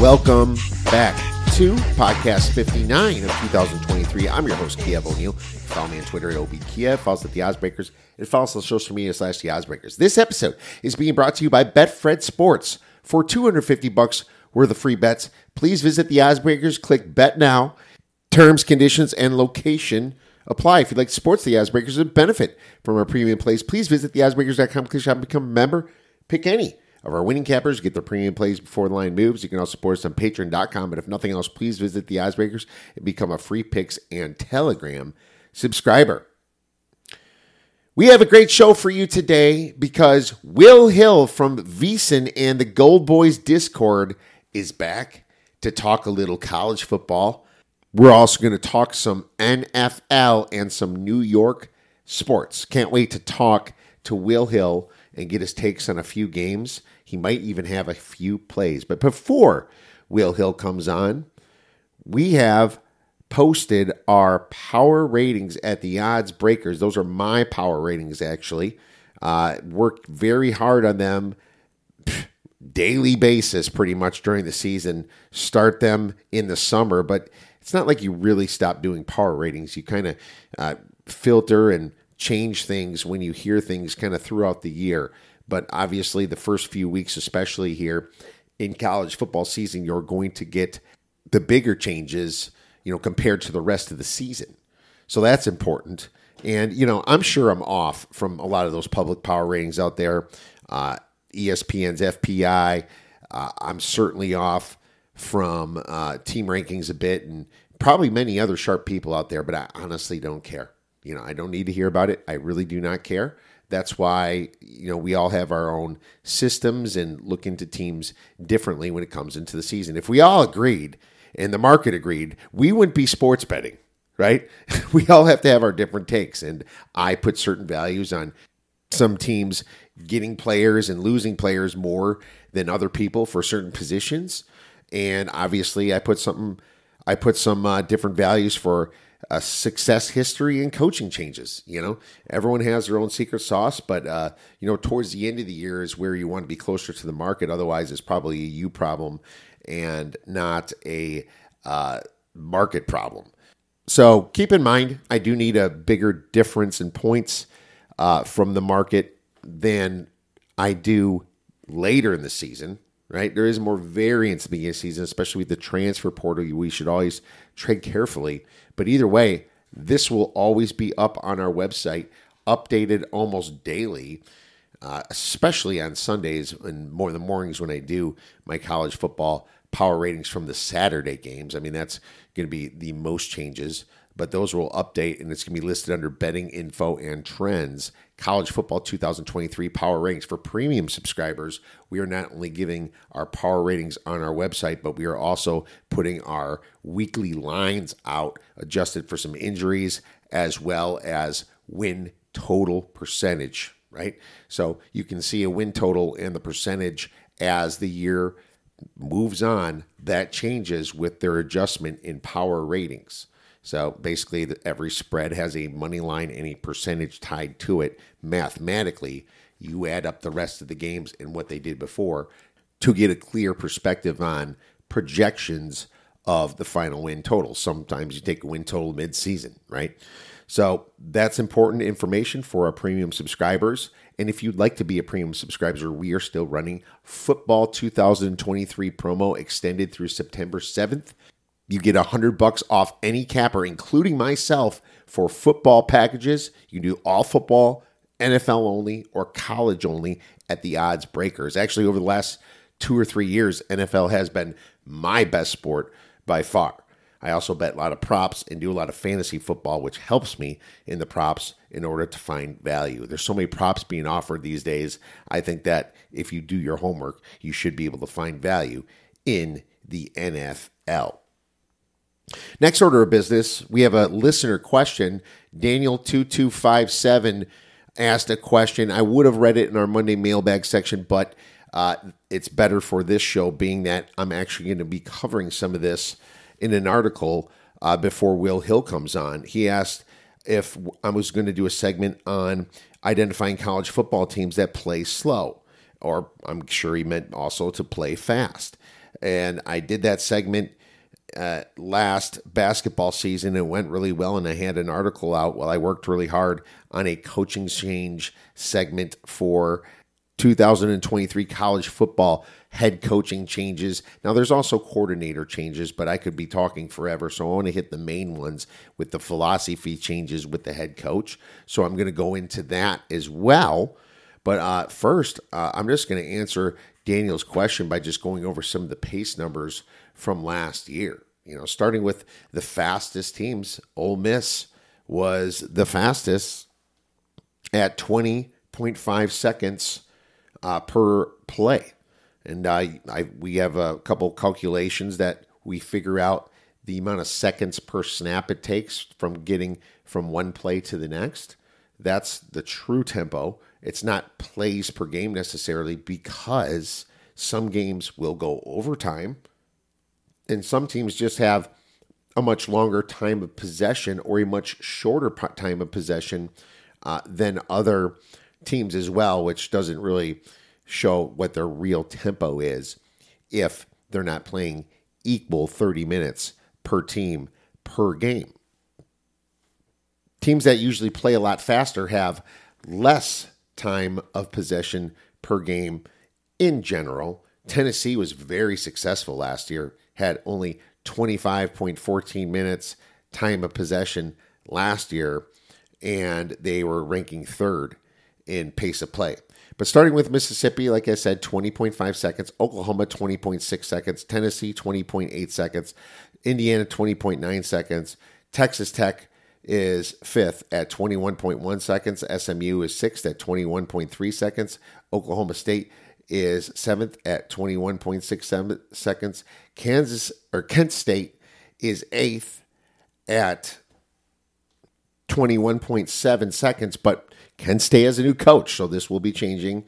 Welcome back to podcast 59 of 2023. I'm your host, Kiev O'Neil. Follow me on Twitter at OBKiev. Follow us at The OddsBreakers, And follow us on social media slash The OddsBreakers. This episode is being brought to you by Betfred Sports. For 250 bucks worth the free bets, please visit The Oddsbreakers. Click Bet Now. Terms, conditions, and location apply. If you'd like to sports The Oddsbreakers and benefit from our premium plays, please visit TheOddsbreakers.com. Click shop and become a member. Pick any of our winning cappers. Get their premium plays before the line moves. You can also support us on patreon.com. But if nothing else, please visit the Oddsbreakers and become a free picks and telegram subscriber. We have a great show for you today because Will Hill from VSiN and the Gold Boys Discord is back to talk a little college football. We're also going to talk some NFL and some New York sports. Can't wait to talk to Will Hill and get his takes on a few games. He might even have a few plays. But before Will Hill comes on, we have posted our power ratings at the odds breakers. Those are my power ratings, actually. Uh, worked very hard on them daily basis pretty much during the season. Start them in the summer, but it's not like you really stop doing power ratings. You kind of uh, filter and change things when you hear things kind of throughout the year. But obviously, the first few weeks, especially here in college football season, you're going to get the bigger changes, you know, compared to the rest of the season. So that's important. And, you know, I'm sure I'm off from a lot of those public power ratings out there. Uh, ESPN's FPI. Uh, I'm certainly off from uh, team rankings a bit and probably many other sharp people out there, but I honestly don't care. You know, I don't need to hear about it. I really do not care. That's why you know we all have our own systems and look into teams differently when it comes into the season. If we all agreed and the market agreed, we wouldn't be sports betting, right? we all have to have our different takes, and I put certain values on some teams getting players and losing players more than other people for certain positions, and obviously I put something. I put some uh, different values for a success history and coaching changes. You know, everyone has their own secret sauce, but uh, you know, towards the end of the year is where you want to be closer to the market. Otherwise, it's probably a you problem and not a uh, market problem. So keep in mind, I do need a bigger difference in points uh, from the market than I do later in the season. Right, there is more variance at the beginning of the season, especially with the transfer portal. We should always tread carefully but either way, this will always be up on our website, updated almost daily, uh, especially on Sundays and more the mornings when I do my college football power ratings from the Saturday games. I mean, that's going to be the most changes but those will update and it's going to be listed under betting info and trends. College football 2023 power ratings for premium subscribers. We are not only giving our power ratings on our website, but we are also putting our weekly lines out adjusted for some injuries as well as win total percentage, right? So you can see a win total and the percentage as the year moves on, that changes with their adjustment in power ratings. So basically, every spread has a money line and a percentage tied to it. Mathematically, you add up the rest of the games and what they did before to get a clear perspective on projections of the final win total. Sometimes you take a win total mid season, right? So that's important information for our premium subscribers. And if you'd like to be a premium subscriber, we are still running Football 2023 promo extended through September 7th. You get a hundred bucks off any capper, including myself, for football packages. You can do all football, NFL only, or college only at the odds breakers. Actually, over the last two or three years, NFL has been my best sport by far. I also bet a lot of props and do a lot of fantasy football, which helps me in the props in order to find value. There's so many props being offered these days. I think that if you do your homework, you should be able to find value in the NFL. Next order of business, we have a listener question. Daniel2257 asked a question. I would have read it in our Monday mailbag section, but uh, it's better for this show being that I'm actually going to be covering some of this in an article uh, before Will Hill comes on. He asked if I was going to do a segment on identifying college football teams that play slow, or I'm sure he meant also to play fast. And I did that segment uh, last basketball season. It went really well, and I had an article out while I worked really hard on a coaching change segment for 2023 college football head coaching changes. Now, there's also coordinator changes, but I could be talking forever. So I want to hit the main ones with the philosophy changes with the head coach. So I'm going to go into that as well. But uh, first, uh, I'm just going to answer Daniel's question by just going over some of the pace numbers from last year. You know, starting with the fastest teams, Ole Miss was the fastest at 20.5 seconds uh, per play. And I, I, we have a couple calculations that we figure out the amount of seconds per snap it takes from getting from one play to the next. That's the true tempo. It's not plays per game necessarily because some games will go overtime and some teams just have a much longer time of possession or a much shorter time of possession uh, than other teams as well, which doesn't really show what their real tempo is if they're not playing equal 30 minutes per team per game. Teams that usually play a lot faster have less time of possession per game in general. Tennessee was very successful last year, had only 25.14 minutes time of possession last year, and they were ranking third in pace of play. But starting with Mississippi, like I said, 20.5 seconds, Oklahoma 20.6 seconds, Tennessee 20.8 seconds, Indiana 20.9 seconds, Texas Tech is fifth at 21.1 seconds, SMU is sixth at 21.3 seconds, Oklahoma State is seventh at 21.67 seconds, Kansas or Kent State is eighth at 21.7 seconds, but Kent State as a new coach, so this will be changing.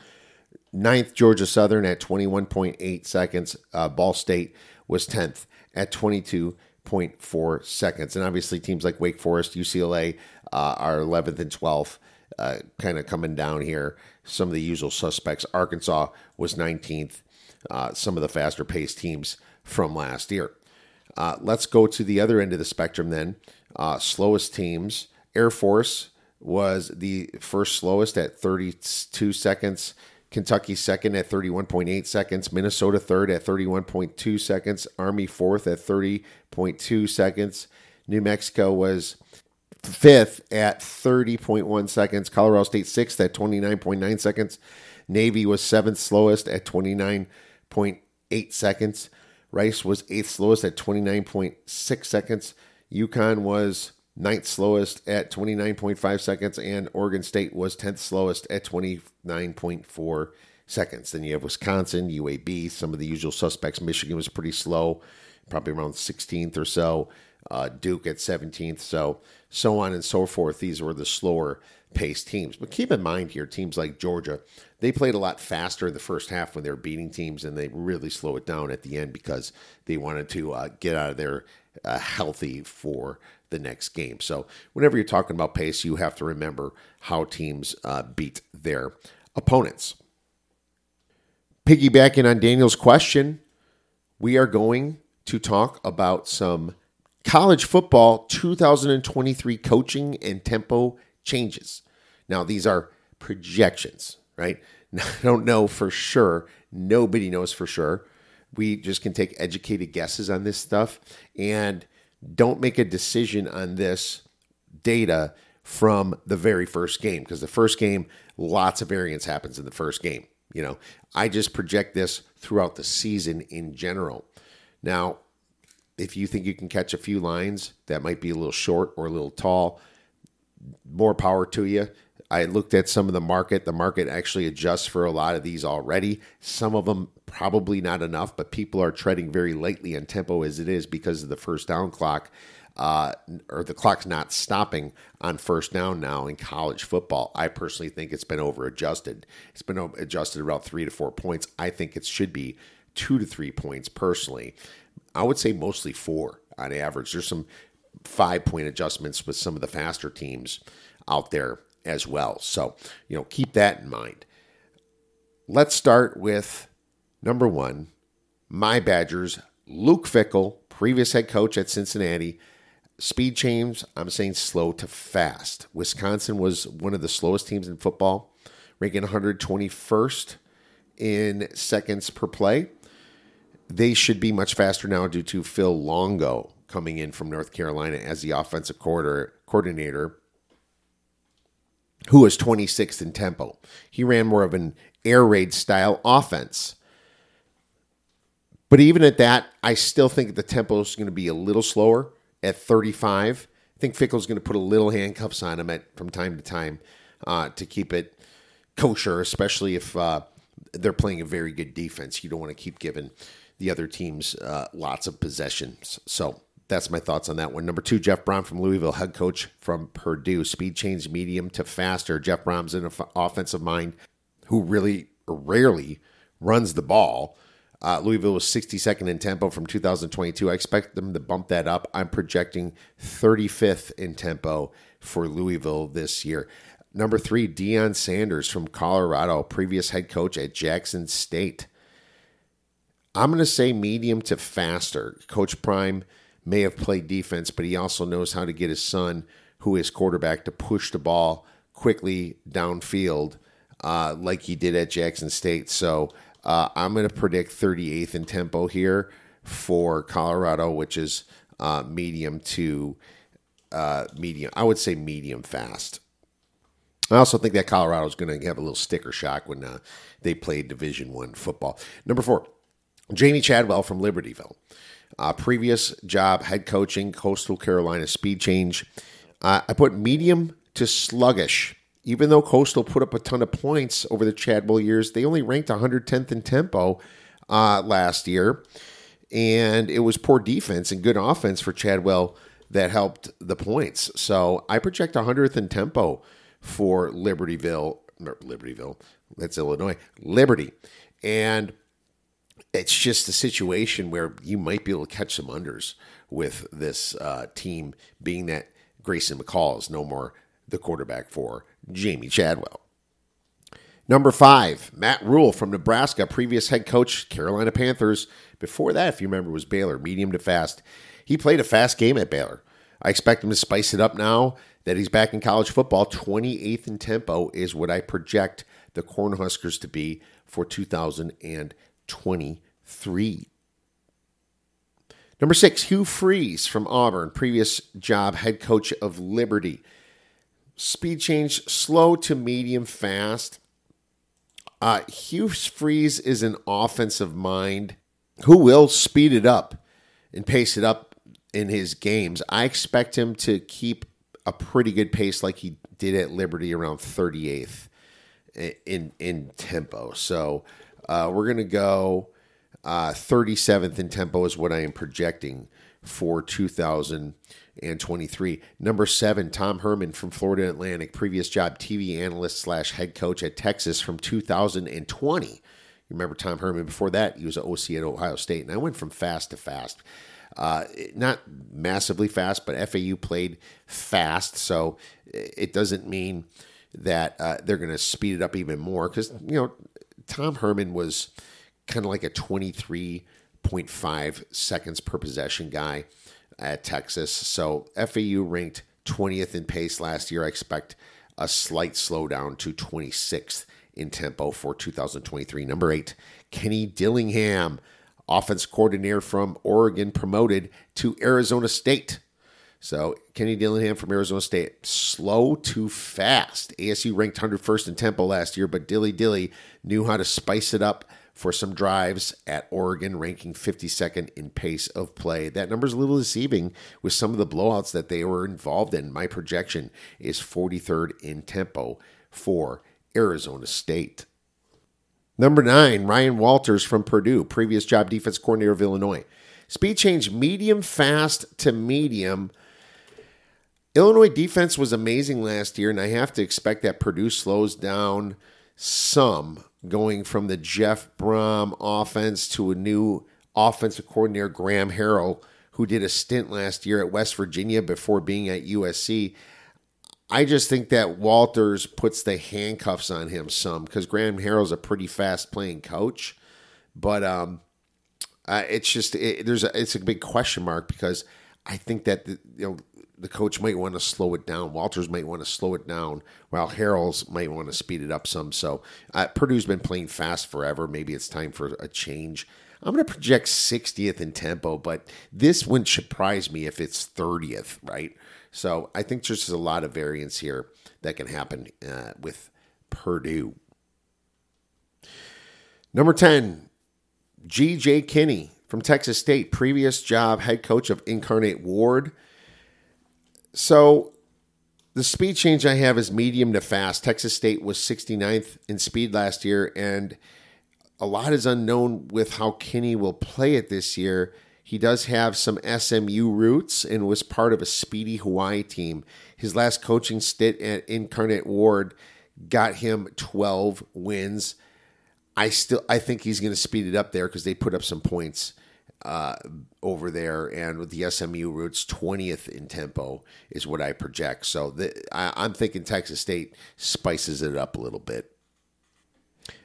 Ninth, Georgia Southern at 21.8 seconds. Uh, Ball State was 10th at 22.4 seconds. And obviously, teams like Wake Forest, UCLA uh, are 11th and 12th, uh, kind of coming down here. Some of the usual suspects. Arkansas was 19th, uh, some of the faster paced teams from last year. Uh, let's go to the other end of the spectrum then. Uh, slowest teams Air Force was the first slowest at 32 seconds. Kentucky second at 31.8 seconds. Minnesota third at 31.2 seconds. Army fourth at 30.2 seconds. New Mexico was fifth at 30.1 seconds. Colorado State sixth at 29.9 seconds. Navy was seventh slowest at 29.8 seconds. Rice was eighth slowest at 29.6 seconds. UConn was ninth slowest at 29.5 seconds, and Oregon State was 10th slowest at 29.4 seconds. Then you have Wisconsin, UAB, some of the usual suspects. Michigan was pretty slow, probably around 16th or so. Uh, Duke at 17th, so so on and so forth. These were the slower paced teams. But keep in mind here, teams like Georgia, they played a lot faster in the first half when they were beating teams, and they really slow it down at the end because they wanted to uh, get out of there uh, healthy for the next game. So whenever you're talking about pace, you have to remember how teams uh, beat their opponents. Piggybacking on Daniel's question, we are going to talk about some college football 2023 coaching and tempo changes. Now, these are projections, right? I don't know for sure. Nobody knows for sure. We just can take educated guesses on this stuff. And don't make a decision on this data from the very first game because the first game lots of variance happens in the first game you know i just project this throughout the season in general now if you think you can catch a few lines that might be a little short or a little tall more power to you I looked at some of the market. The market actually adjusts for a lot of these already. Some of them probably not enough, but people are treading very lightly on tempo as it is because of the first down clock. Uh, or the clock's not stopping on first down now in college football. I personally think it's been over adjusted. It's been adjusted about three to four points. I think it should be two to three points personally. I would say mostly four on average. There's some five point adjustments with some of the faster teams out there as well. So, you know, keep that in mind. Let's start with number one, my Badgers, Luke Fickell, previous head coach at Cincinnati. Speed change, I'm saying slow to fast. Wisconsin was one of the slowest teams in football, ranking 121st in seconds per play. They should be much faster now due to Phil Longo coming in from North Carolina as the offensive coordinator who was 26th in tempo. He ran more of an air raid style offense. But even at that, I still think the tempo is going to be a little slower at 35. I think Fickell's going to put a little handcuffs on him at, from time to time uh, to keep it kosher, especially if uh, they're playing a very good defense. You don't want to keep giving the other teams uh, lots of possessions. So that's my thoughts on that one. Number two, Jeff Brohm from Louisville, head coach from Purdue. Speed change medium to faster. Jeff Brohm's an offensive mind who really rarely runs the ball. Uh, Louisville was 62nd in tempo from 2022. I expect them to bump that up. I'm projecting 35th in tempo for Louisville this year. Number three, Deion Sanders from Colorado, previous head coach at Jackson State. I'm going to say medium to faster. Coach Prime may have played defense, but he also knows how to get his son, who is quarterback, to push the ball quickly downfield, uh, like he did at Jackson State. So uh, I'm going to predict 38th in tempo here for Colorado, which is uh, medium to uh, medium. I would say medium fast. I also think that Colorado is going to have a little sticker shock when uh, they play Division One football. Number four, Jamey Chadwell from Libertyville. Uh, previous job, head coaching, Coastal Carolina speed change. Uh, I put medium to sluggish. Even though Coastal put up a ton of points over the Chadwell years, they only ranked 110th in tempo uh, last year. And it was poor defense and good offense for Chadwell that helped the points. So I project 100th in tempo for Libertyville. Libertyville, that's Illinois. Liberty. And it's just a situation where you might be able to catch some unders with this uh, team, being that Grayson McCall is no more the quarterback for Jamey Chadwell. Number five, Matt Rhule from Nebraska, previous head coach, Carolina Panthers. Before that, if you remember, was Baylor, medium to fast. He played a fast game at Baylor. I expect him to spice it up now that he's back in college football. 28th in tempo is what I project the Cornhuskers to be for 2020. 23. Number six, Hugh Freeze from Auburn, previous job head coach of Liberty. Speed change slow to medium fast. Uh, Hugh Freeze is an offensive mind who will speed it up and pace it up in his games. I expect him to keep a pretty good pace like he did at Liberty around 38th in in tempo. So uh, we're going to go uh, 37th in tempo is what I am projecting for 2023. Number seven, Tom Herman from Florida Atlantic, previous job TV analyst slash head coach at Texas from 2020. You remember Tom Herman before that? He was an OC at Ohio State, and I went from fast to fast. Uh, not massively fast, but FAU played fast, so it doesn't mean that uh, they're going to speed it up even more because you know Tom Herman was kind of like a 23.5 seconds per possession guy at Texas. So FAU ranked 20th in pace last year. I expect a slight slowdown to 26th in tempo for 2023. Number eight, Kenny Dillingham, offense coordinator from Oregon, promoted to Arizona State. So Kenny Dillingham from Arizona State, slow to fast. ASU ranked 101st in tempo last year, but Dilly Dilly knew how to spice it up for some drives at Oregon, ranking 52nd in pace of play. That number is a little deceiving with some of the blowouts that they were involved in. My projection is 43rd in tempo for Arizona State. Number nine, Ryan Walters from Purdue, previous job defense coordinator of Illinois. Speed change medium fast to medium. Illinois defense was amazing last year, and I have to expect that Purdue slows down some going from the Jeff Brohm offense to a new offensive coordinator, Graham Harrell, who did a stint last year at West Virginia before being at USC. I just think that Walters puts the handcuffs on him some because Graham Harrell's a pretty fast playing coach, but um, uh, it's just it, there's a it's a big question mark because I think that you know the coach might want to slow it down. Walters might want to slow it down, while Harrell's might want to speed it up some. So uh, Purdue's been playing fast forever. Maybe it's time for a change. I'm going to project 60th in tempo, but this wouldn't surprise me if it's 30th, right? So I think there's a lot of variance here that can happen uh, with Purdue. Number 10, G.J. Kinney from Texas State, previous job head coach of Incarnate Word. So the speed change I have is medium to fast. Texas State was 69th in speed last year, and a lot is unknown with how Kinney will play it this year. He does have some SMU roots and was part of a speedy Hawaii team. His last coaching stint at Incarnate Word got him 12 wins. I still I think he's going to speed it up there because they put up some points uh, over there, and with the SMU roots, 20th in tempo is what I project. So the, I, I'm thinking Texas State spices it up a little bit.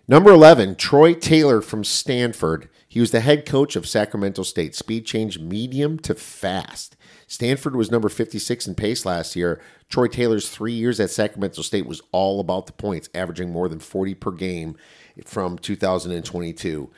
Number 11, Troy Taylor from Stanford. He was the head coach of Sacramento State. Speed change medium to fast. Stanford was number 56 in pace last year. Troy Taylor's three years at Sacramento State was all about the points, averaging more than 40 per game from 2022.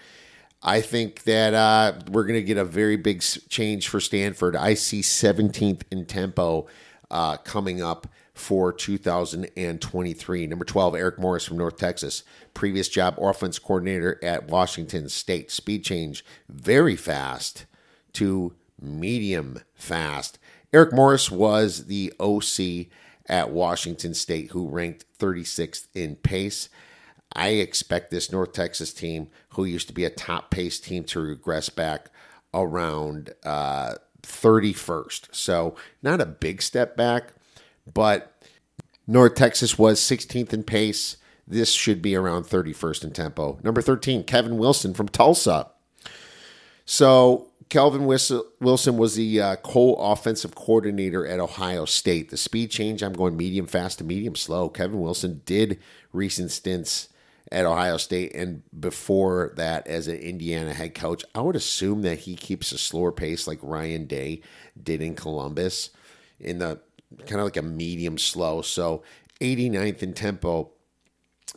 I think that uh, we're going to get a very big change for Stanford. I see 17th in tempo uh, coming up for 2023. Number 12, Eric Morris from North Texas. Previous job, offense coordinator at Washington State. Speed change very fast to medium fast. Eric Morris was the OC at Washington State who ranked 36th in pace. I expect this North Texas team, who used to be a top pace team, to regress back around uh, 31st. So, not a big step back, but North Texas was 16th in pace. This should be around 31st in tempo. Number 13, Kevin Wilson from Tulsa. So Kelvin Wilson was the uh, co-offensive coordinator at Ohio State. The speed change, I'm going medium fast to medium slow. Kevin Wilson did recent stints at Ohio State and before that as an Indiana head coach. I would assume that he keeps a slower pace like Ryan Day did in Columbus in the kind of like a medium slow. So 89th in tempo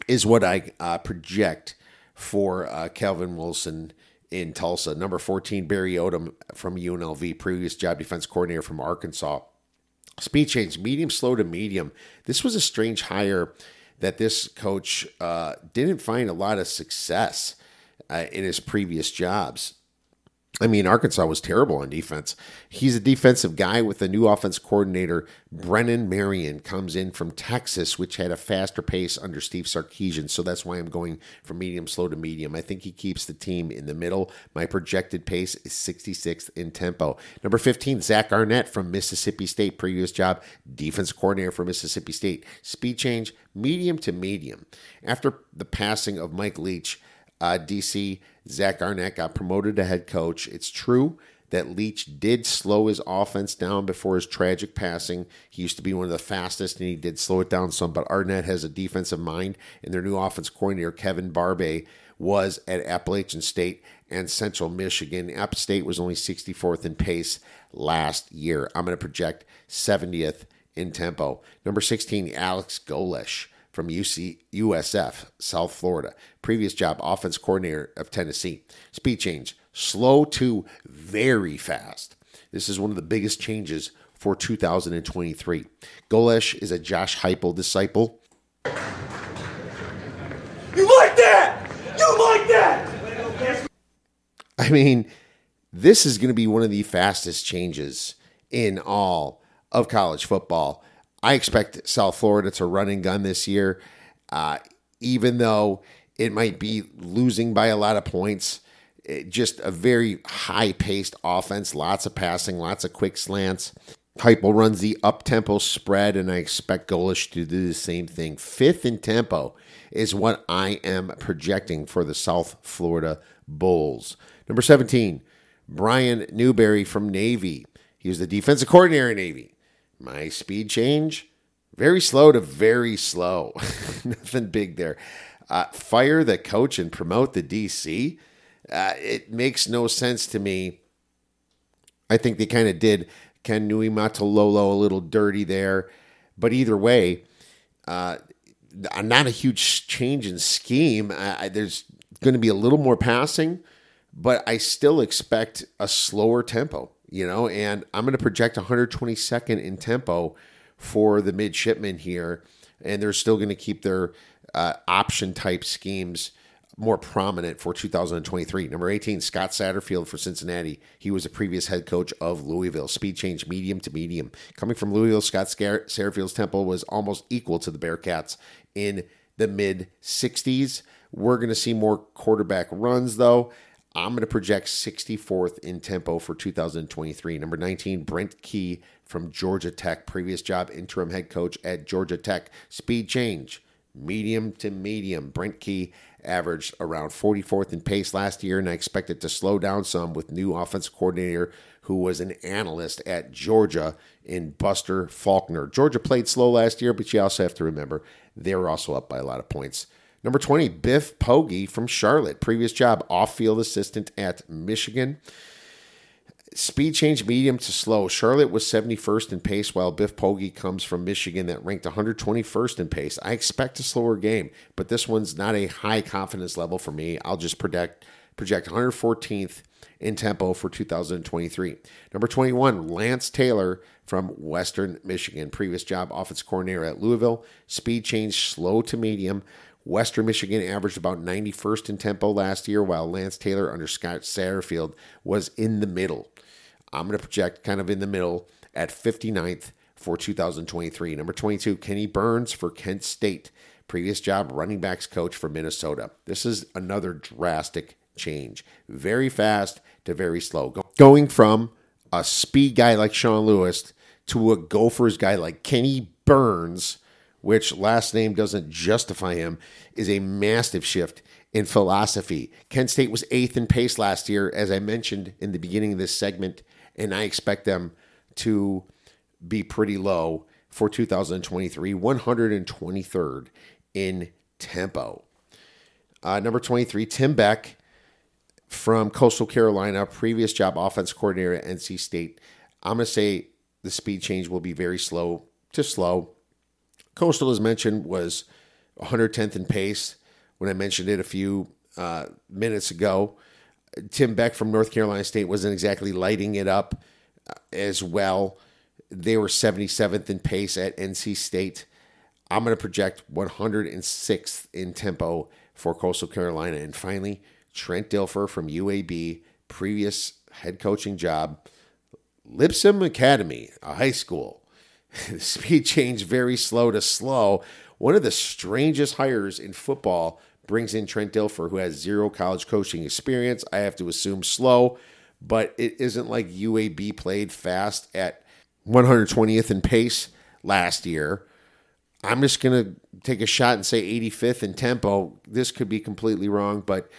is what I uh, project for uh, Kelvin Wilson in Tulsa. Number 14, Barry Odom from UNLV, previous job defense coordinator from Arkansas. Speed change, medium slow to medium. This was a strange hire that this coach uh, didn't find a lot of success uh, in his previous jobs. I mean, Arkansas was terrible on defense. He's a defensive guy with a new offense coordinator. Brennan Marion comes in from Texas, which had a faster pace under Steve Sarkisian. So that's why I'm going from medium slow to medium. I think he keeps the team in the middle. My projected pace is 66th in tempo. Number 15, Zach Arnett from Mississippi State, previous job, defense coordinator for Mississippi State. Speed change, medium to medium. After the passing of Mike Leach, uh, DC, Zach Arnett got promoted to head coach. It's true that Leach did slow his offense down before his tragic passing. He used to be one of the fastest, and he did slow it down some. But Arnett has a defensive mind, and their new offense coordinator, Kevin Barbay, was at Appalachian State and Central Michigan. App State was only 64th in pace last year. I'm going to project 70th in tempo. Number 16, Alex Golesh from UC, USF, South Florida. Previous job, offense coordinator of Tennessee. Speed change, slow to very fast. This is one of the biggest changes for 2023. Golesh is a Josh Heupel disciple. You like that? You like that? I mean, this is going to be one of the fastest changes in all of college football. I expect South Florida to run and gun this year. Uh, even though it might be losing by a lot of points, it, just a very high paced offense, lots of passing, lots of quick slants. Heupel runs the up tempo spread, and I expect Golesh to do the same thing. Fifth in tempo is what I am projecting for the South Florida Bulls. Number 17, Brian Newberry from Navy. He was the defensive coordinator in Navy. My speed change, very slow to very slow. Nothing big there. Uh, fire the coach and promote the DC. Uh, it makes no sense to me. I think they kind of did Ken Niumatalolo a little dirty there. But either way, uh, not a huge change in scheme. Uh, there's going to be a little more passing, but I still expect a slower tempo, you know, and I'm going to project 122nd in tempo for the midshipmen here. And they're still going to keep their uh, option type schemes more prominent for 2023. Number 18, Scott Satterfield for Cincinnati. He was a previous head coach of Louisville. Speed change medium to medium. Coming from Louisville, Scott Satterfield's tempo was almost equal to the Bearcats in the mid 60s. We're going to see more quarterback runs, though. I'm going to project 64th in tempo for 2023. Number 19, Brent Key from Georgia Tech, previous job interim head coach at Georgia Tech. Speed change, medium to medium. Brent Key averaged around 44th in pace last year, and I expect it to slow down some with new offensive coordinator who was an analyst at Georgia in Buster Faulkner. Georgia played slow last year, but you also have to remember they were also up by a lot of points. Number 20, Biff Poggi from Charlotte. Previous job, off field assistant at Michigan. Speed change medium to slow. Charlotte was 71st in pace, while Biff Poggi comes from Michigan that ranked 121st in pace. I expect a slower game, but this one's not a high confidence level for me. I'll just project project 114th in tempo for 2023. Number 21, Lance Taylor from Western Michigan. Previous job, offensive coordinator at Louisville. Speed change slow to medium. Western Michigan averaged about 91st in tempo last year, while Lance Taylor under Scott Satterfield was in the middle. I'm going to project kind of in the middle at 59th for 2023. Number 22, Kenni Burns for Kent State. Previous job, running backs coach for Minnesota. This is another drastic change. Very fast to very slow. Going from a speed guy like Sean Lewis to a Gophers guy like Kenni Burns which last name doesn't justify him, is a massive shift in philosophy. Kent State was eighth in pace last year, as I mentioned in the beginning of this segment, and I expect them to be pretty low for 2023, 123rd in tempo. Uh, number 23, Tim Beck from Coastal Carolina, previous job offense coordinator at NC State. I'm going to say the speed change will be very slow to slow Coastal, as mentioned, was 110th in pace when I mentioned it a few uh, minutes ago. Tim Beck from North Carolina State wasn't exactly lighting it up uh, as well. They were 77th in pace at NC State. I'm going to project 106th in tempo for Coastal Carolina. And finally, Trent Dilfer from UAB, previous head coaching job, Lipscomb Academy, a high school. speed change very slow to slow. One of the strangest hires in football brings in Trent Dilfer, who has zero college coaching experience. I have to assume slow, but it isn't like UAB played fast at 120th in pace last year. I'm just going to take a shot and say 85th in tempo. This could be completely wrong, but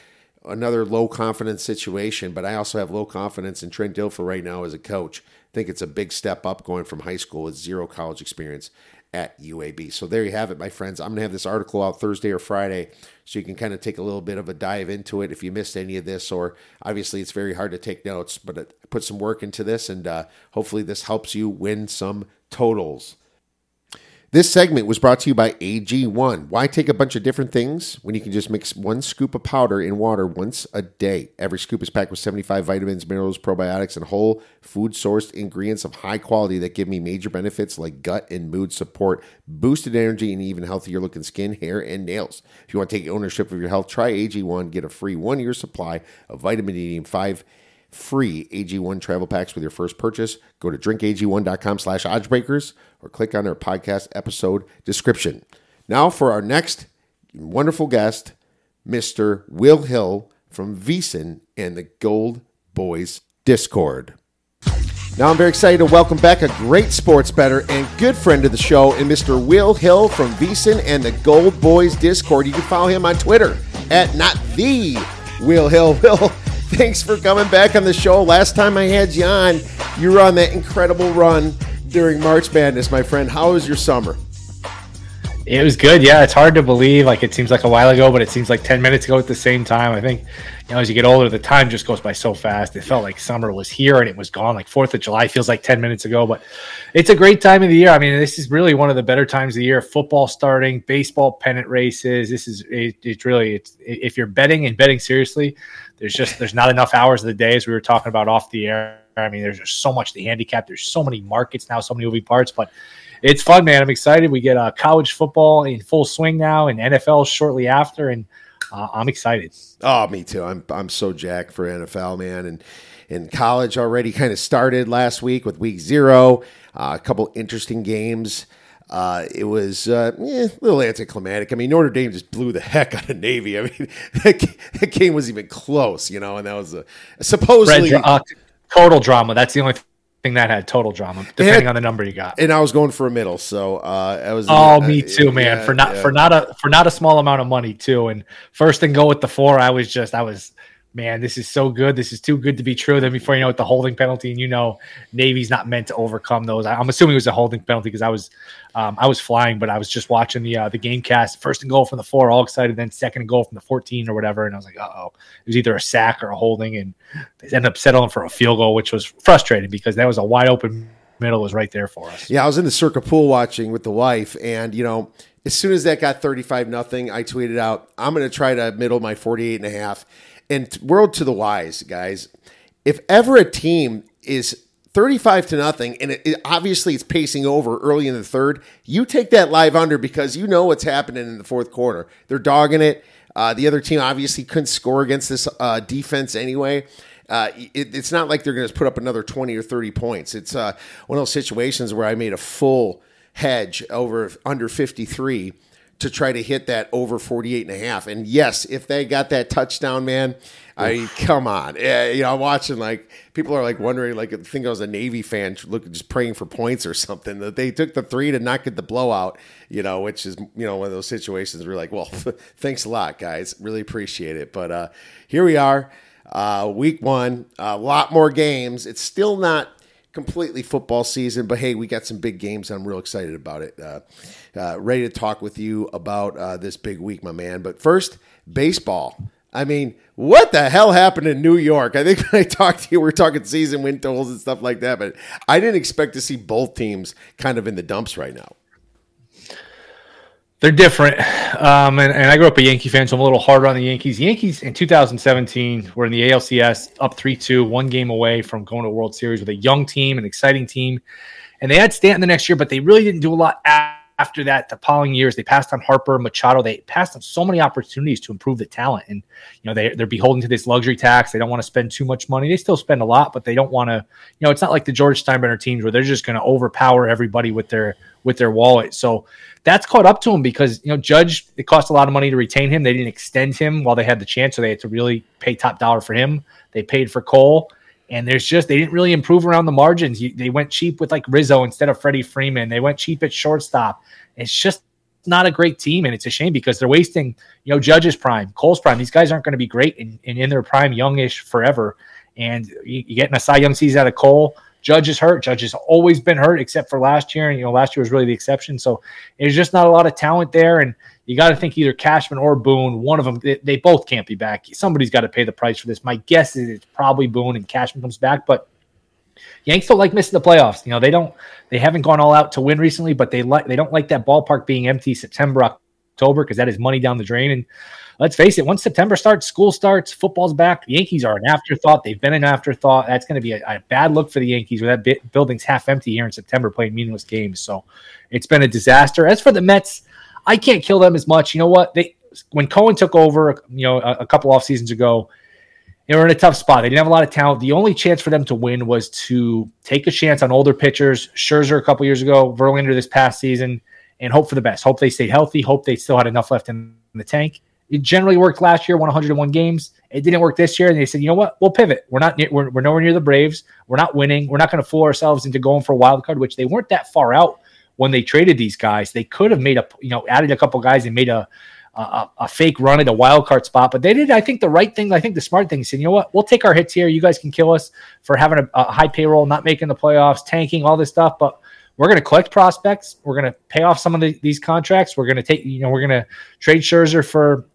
another low confidence situation. But I also have low confidence in Trent Dilfer right now as a coach think it's a big step up going from high school with zero college experience at UAB. So there you have it, my friends. I'm going to have this article out Thursday or Friday so you can kind of take a little bit of a dive into it if you missed any of this, or obviously it's very hard to take notes, but I put some work into this and uh, hopefully this helps you win some totals. This segment was brought to you by AG1. Why take a bunch of different things when you can just mix one scoop of powder in water once a day? Every scoop is packed with 75 vitamins, minerals, probiotics, and whole food sourced ingredients of high quality that give me major benefits like gut and mood support, boosted energy, and even healthier looking skin, hair, and nails. If you want to take ownership of your health, try AG1. Get a free one year supply of vitamin D and 5 free AG1 travel packs with your first purchase. Go to drinkag1.com slash oddsbreakers or click on our podcast episode description. Now for our next wonderful guest, Mr. Will Hill from VSiN and the Gold Boys Discord. Now I'm very excited to welcome back a great sports better and good friend of the show, and Mr. Will Hill from VSiN and the Gold Boys Discord. You can follow him on Twitter at not the Will Hill. Will, thanks for coming back on the show. Last time I had you on, you were on that incredible run during March Madness, my friend. How was your summer? It was good. Yeah, it's hard to believe. Like it seems like a while ago, but it seems like 10 minutes ago at the same time. I think, you know, as you get older, the time just goes by so fast. It felt like summer was here and it was gone. Like 4th of July feels like 10 minutes ago, but it's a great time of the year. I mean, this is really one of the better times of the year. Football starting, baseball pennant races. This is, it, it's really, it's, if you're betting and betting seriously, there's just, there's not enough hours of the day as we were talking about off the air. I mean, there's just so much to handicap. There's so many markets now, so many moving parts, but it's fun, man. I'm excited. We get uh, college football in full swing now, and NFL shortly after, and uh, I'm excited. Oh, me too. I'm I'm so jacked for NFL, man, and and college already kind of started last week with week zero. Uh, a couple interesting games. Uh, it was uh, eh, a little anticlimactic. I mean, Notre Dame just blew the heck out of Navy. I mean, that, game was even close, you know, and that was a supposedly uh, total drama. That's the only thing that had total drama, depending had, on the number you got. And I was going for a middle, so uh, I was. Oh, uh, me too, man. Yeah, for not yeah. for not a for not a small amount of money too. And first and go with the four, I was just I was man, this is so good. This is too good to be true. Then before you know it, the holding penalty, and you know Navy's not meant to overcome those. I'm assuming it was a holding penalty because I was um, I was flying, but I was just watching the uh, the game cast. First and goal from the four, all excited. Then second and goal from the 14 or whatever, and I was like, oh, it was either a sack or a holding, and they ended up settling for a field goal, which was frustrating because that was a wide open middle was right there for us. Yeah, I was in the circa pool watching with the wife, and you know. As soon as that got 35 nothing, I tweeted out, I'm going to try to middle my 48 and a half and world to the wise, guys. If ever a team is 35 to nothing, and it, it, obviously it's pacing over early in the third, you take that live under because you know what's happening in the fourth quarter. They're dogging it. Uh, the other team obviously couldn't score against this uh, defense anyway. Uh, it, it's not like they're going to put up another 20 or 30 points. It's uh, one of those situations where I made a full hedge over under 53 to try to hit that over 48 and a half. And yes, if they got that touchdown, man, I come on. Yeah, you know, I'm watching like people are like wondering, like I think I was a Navy fan, look just praying for points or something. That they took the three to not get the blowout, you know, which is you know one of those situations where you're like, well, thanks a lot, guys, really appreciate it. But uh, here we are, uh, week one, a lot more games. It's still not completely football season, but hey, we got some big games. I'm real excited about it. Uh, uh, ready to talk with you about uh, this big week, my man. But first, baseball. I mean, what the hell happened in New York? I think when I talked to you, we are talking season win totals and stuff like that, but I didn't expect to see both teams kind of in the dumps right now. They're different. Um, and, and, I grew up a Yankee fan, so I'm a little harder on the Yankees. Yankees in 2017 were in the ALCS up 3 2, one game away from going to World Series with a young team, an exciting team. And they had Stanton the next year, but they really didn't do a lot that, the following years, they passed on Harper, Machado. They passed on so many opportunities to improve the talent, and you know they they're beholden to this luxury tax. They don't want to spend too much money. They still spend a lot, but they don't want to. You know, it's not like the George Steinbrenner teams where they're just going to overpower everybody with their with their wallet. So that's caught up to them because you know Judge. It cost a lot of money to retain him. They didn't extend him while they had the chance, so they had to really pay top dollar for him. They paid for Cole. And there's just they didn't really improve around the margins. they went cheap with like Rizzo instead of Freddie Freeman. They went cheap at shortstop. It's just not a great team, and it's a shame because they're wasting, you know, Judge's prime, Cole's prime. These guys aren't going to be great in, in, in, their prime, youngish forever. And you, you getting a Cy Young season out of Cole. Judge is hurt. Judge has always been hurt, except for last year. And you know, last year was really the exception. So there's just not a lot of talent there. And you got to think either Cashman or Boone, one of them, they, they both can't be back. Somebody's got to pay the price for this. My guess is it's probably Boone and Cashman comes back, but Yanks don't like missing the playoffs. You know, they don't they haven't gone all out to win recently, but they like they don't like that ballpark being empty September, October, because that is money down the drain. And let's face it, once September starts, school starts, football's back. The Yankees are an afterthought. They've been an afterthought. That's going to be a, a, bad look for the Yankees where that bit, building's half empty here in September playing meaningless games. So it's been a disaster. As for the Mets, I can't kill them as much. You know what? They when Cohen took over, you know, a, a couple off seasons ago, they were in a tough spot. They didn't have a lot of talent. The only chance for them to win was to take a chance on older pitchers. Scherzer a couple years ago, Verlander this past season, and hope for the best. Hope they stayed healthy. Hope they still had enough left in the tank. It generally worked last year, won 101 games. It didn't work this year, and they said, you know what? We'll pivot. We're not we're, we're nowhere near the Braves. We're not winning. We're not going to fool ourselves into going for a wild card, which they weren't that far out when they traded these guys. They could have made a you know added a couple guys and made a a, a, fake run at a wild card spot, but they did, I think, the right thing. I think the smart thing is, you know what? We'll take our hits here. You guys can kill us for having a, a high payroll, not making the playoffs, tanking, all this stuff. But we're going to collect prospects. We're going to pay off some of the, these contracts. We're going to take, you know, we're going to trade Scherzer for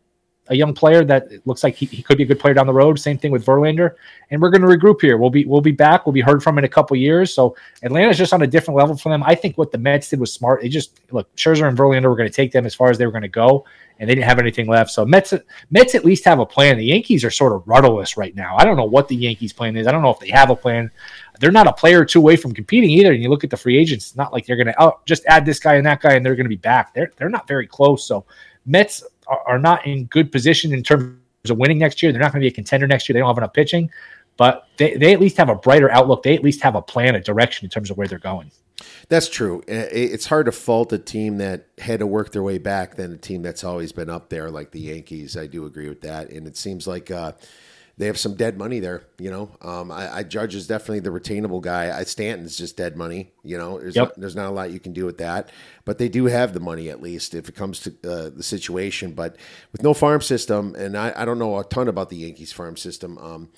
a young player that looks like he, he could be a good player down the road. Same thing with Verlander, and we're going to regroup here. We'll be we'll be back. We'll be heard from in a couple years. So Atlanta's just on a different level for them. I think what the Mets did was smart. They just look Scherzer and Verlander were going to take them as far as they were going to go, and they didn't have anything left. So Mets Mets at least have a plan. The Yankees are sort of rudderless right now. I don't know what the Yankees' plan is. I don't know if they have a plan. They're not a player or two away from competing either. And you look at the free agents, it's not like they're going to oh just add this guy and that guy and they're going to be back. They're they're not very close. So Mets are, not in good position in terms of winning next year. They're not going to be a contender next year. They don't have enough pitching, but they, they at least have a brighter outlook. They at least have a plan, a direction in terms of where they're going. That's true. It's hard to fault a team that had to work their way back than a team that's always been up there, like the Yankees. I do agree with that. And it seems like uh, they have some dead money there. You know, um, I, I, Judge is definitely the retainable guy. I, Stanton's just dead money. You know, there's yep. not, there's not a lot you can do with that, but they do have the money at least if it comes to uh, the situation. But with no farm system, and I, I, don't know a ton about the Yankees farm system. Um,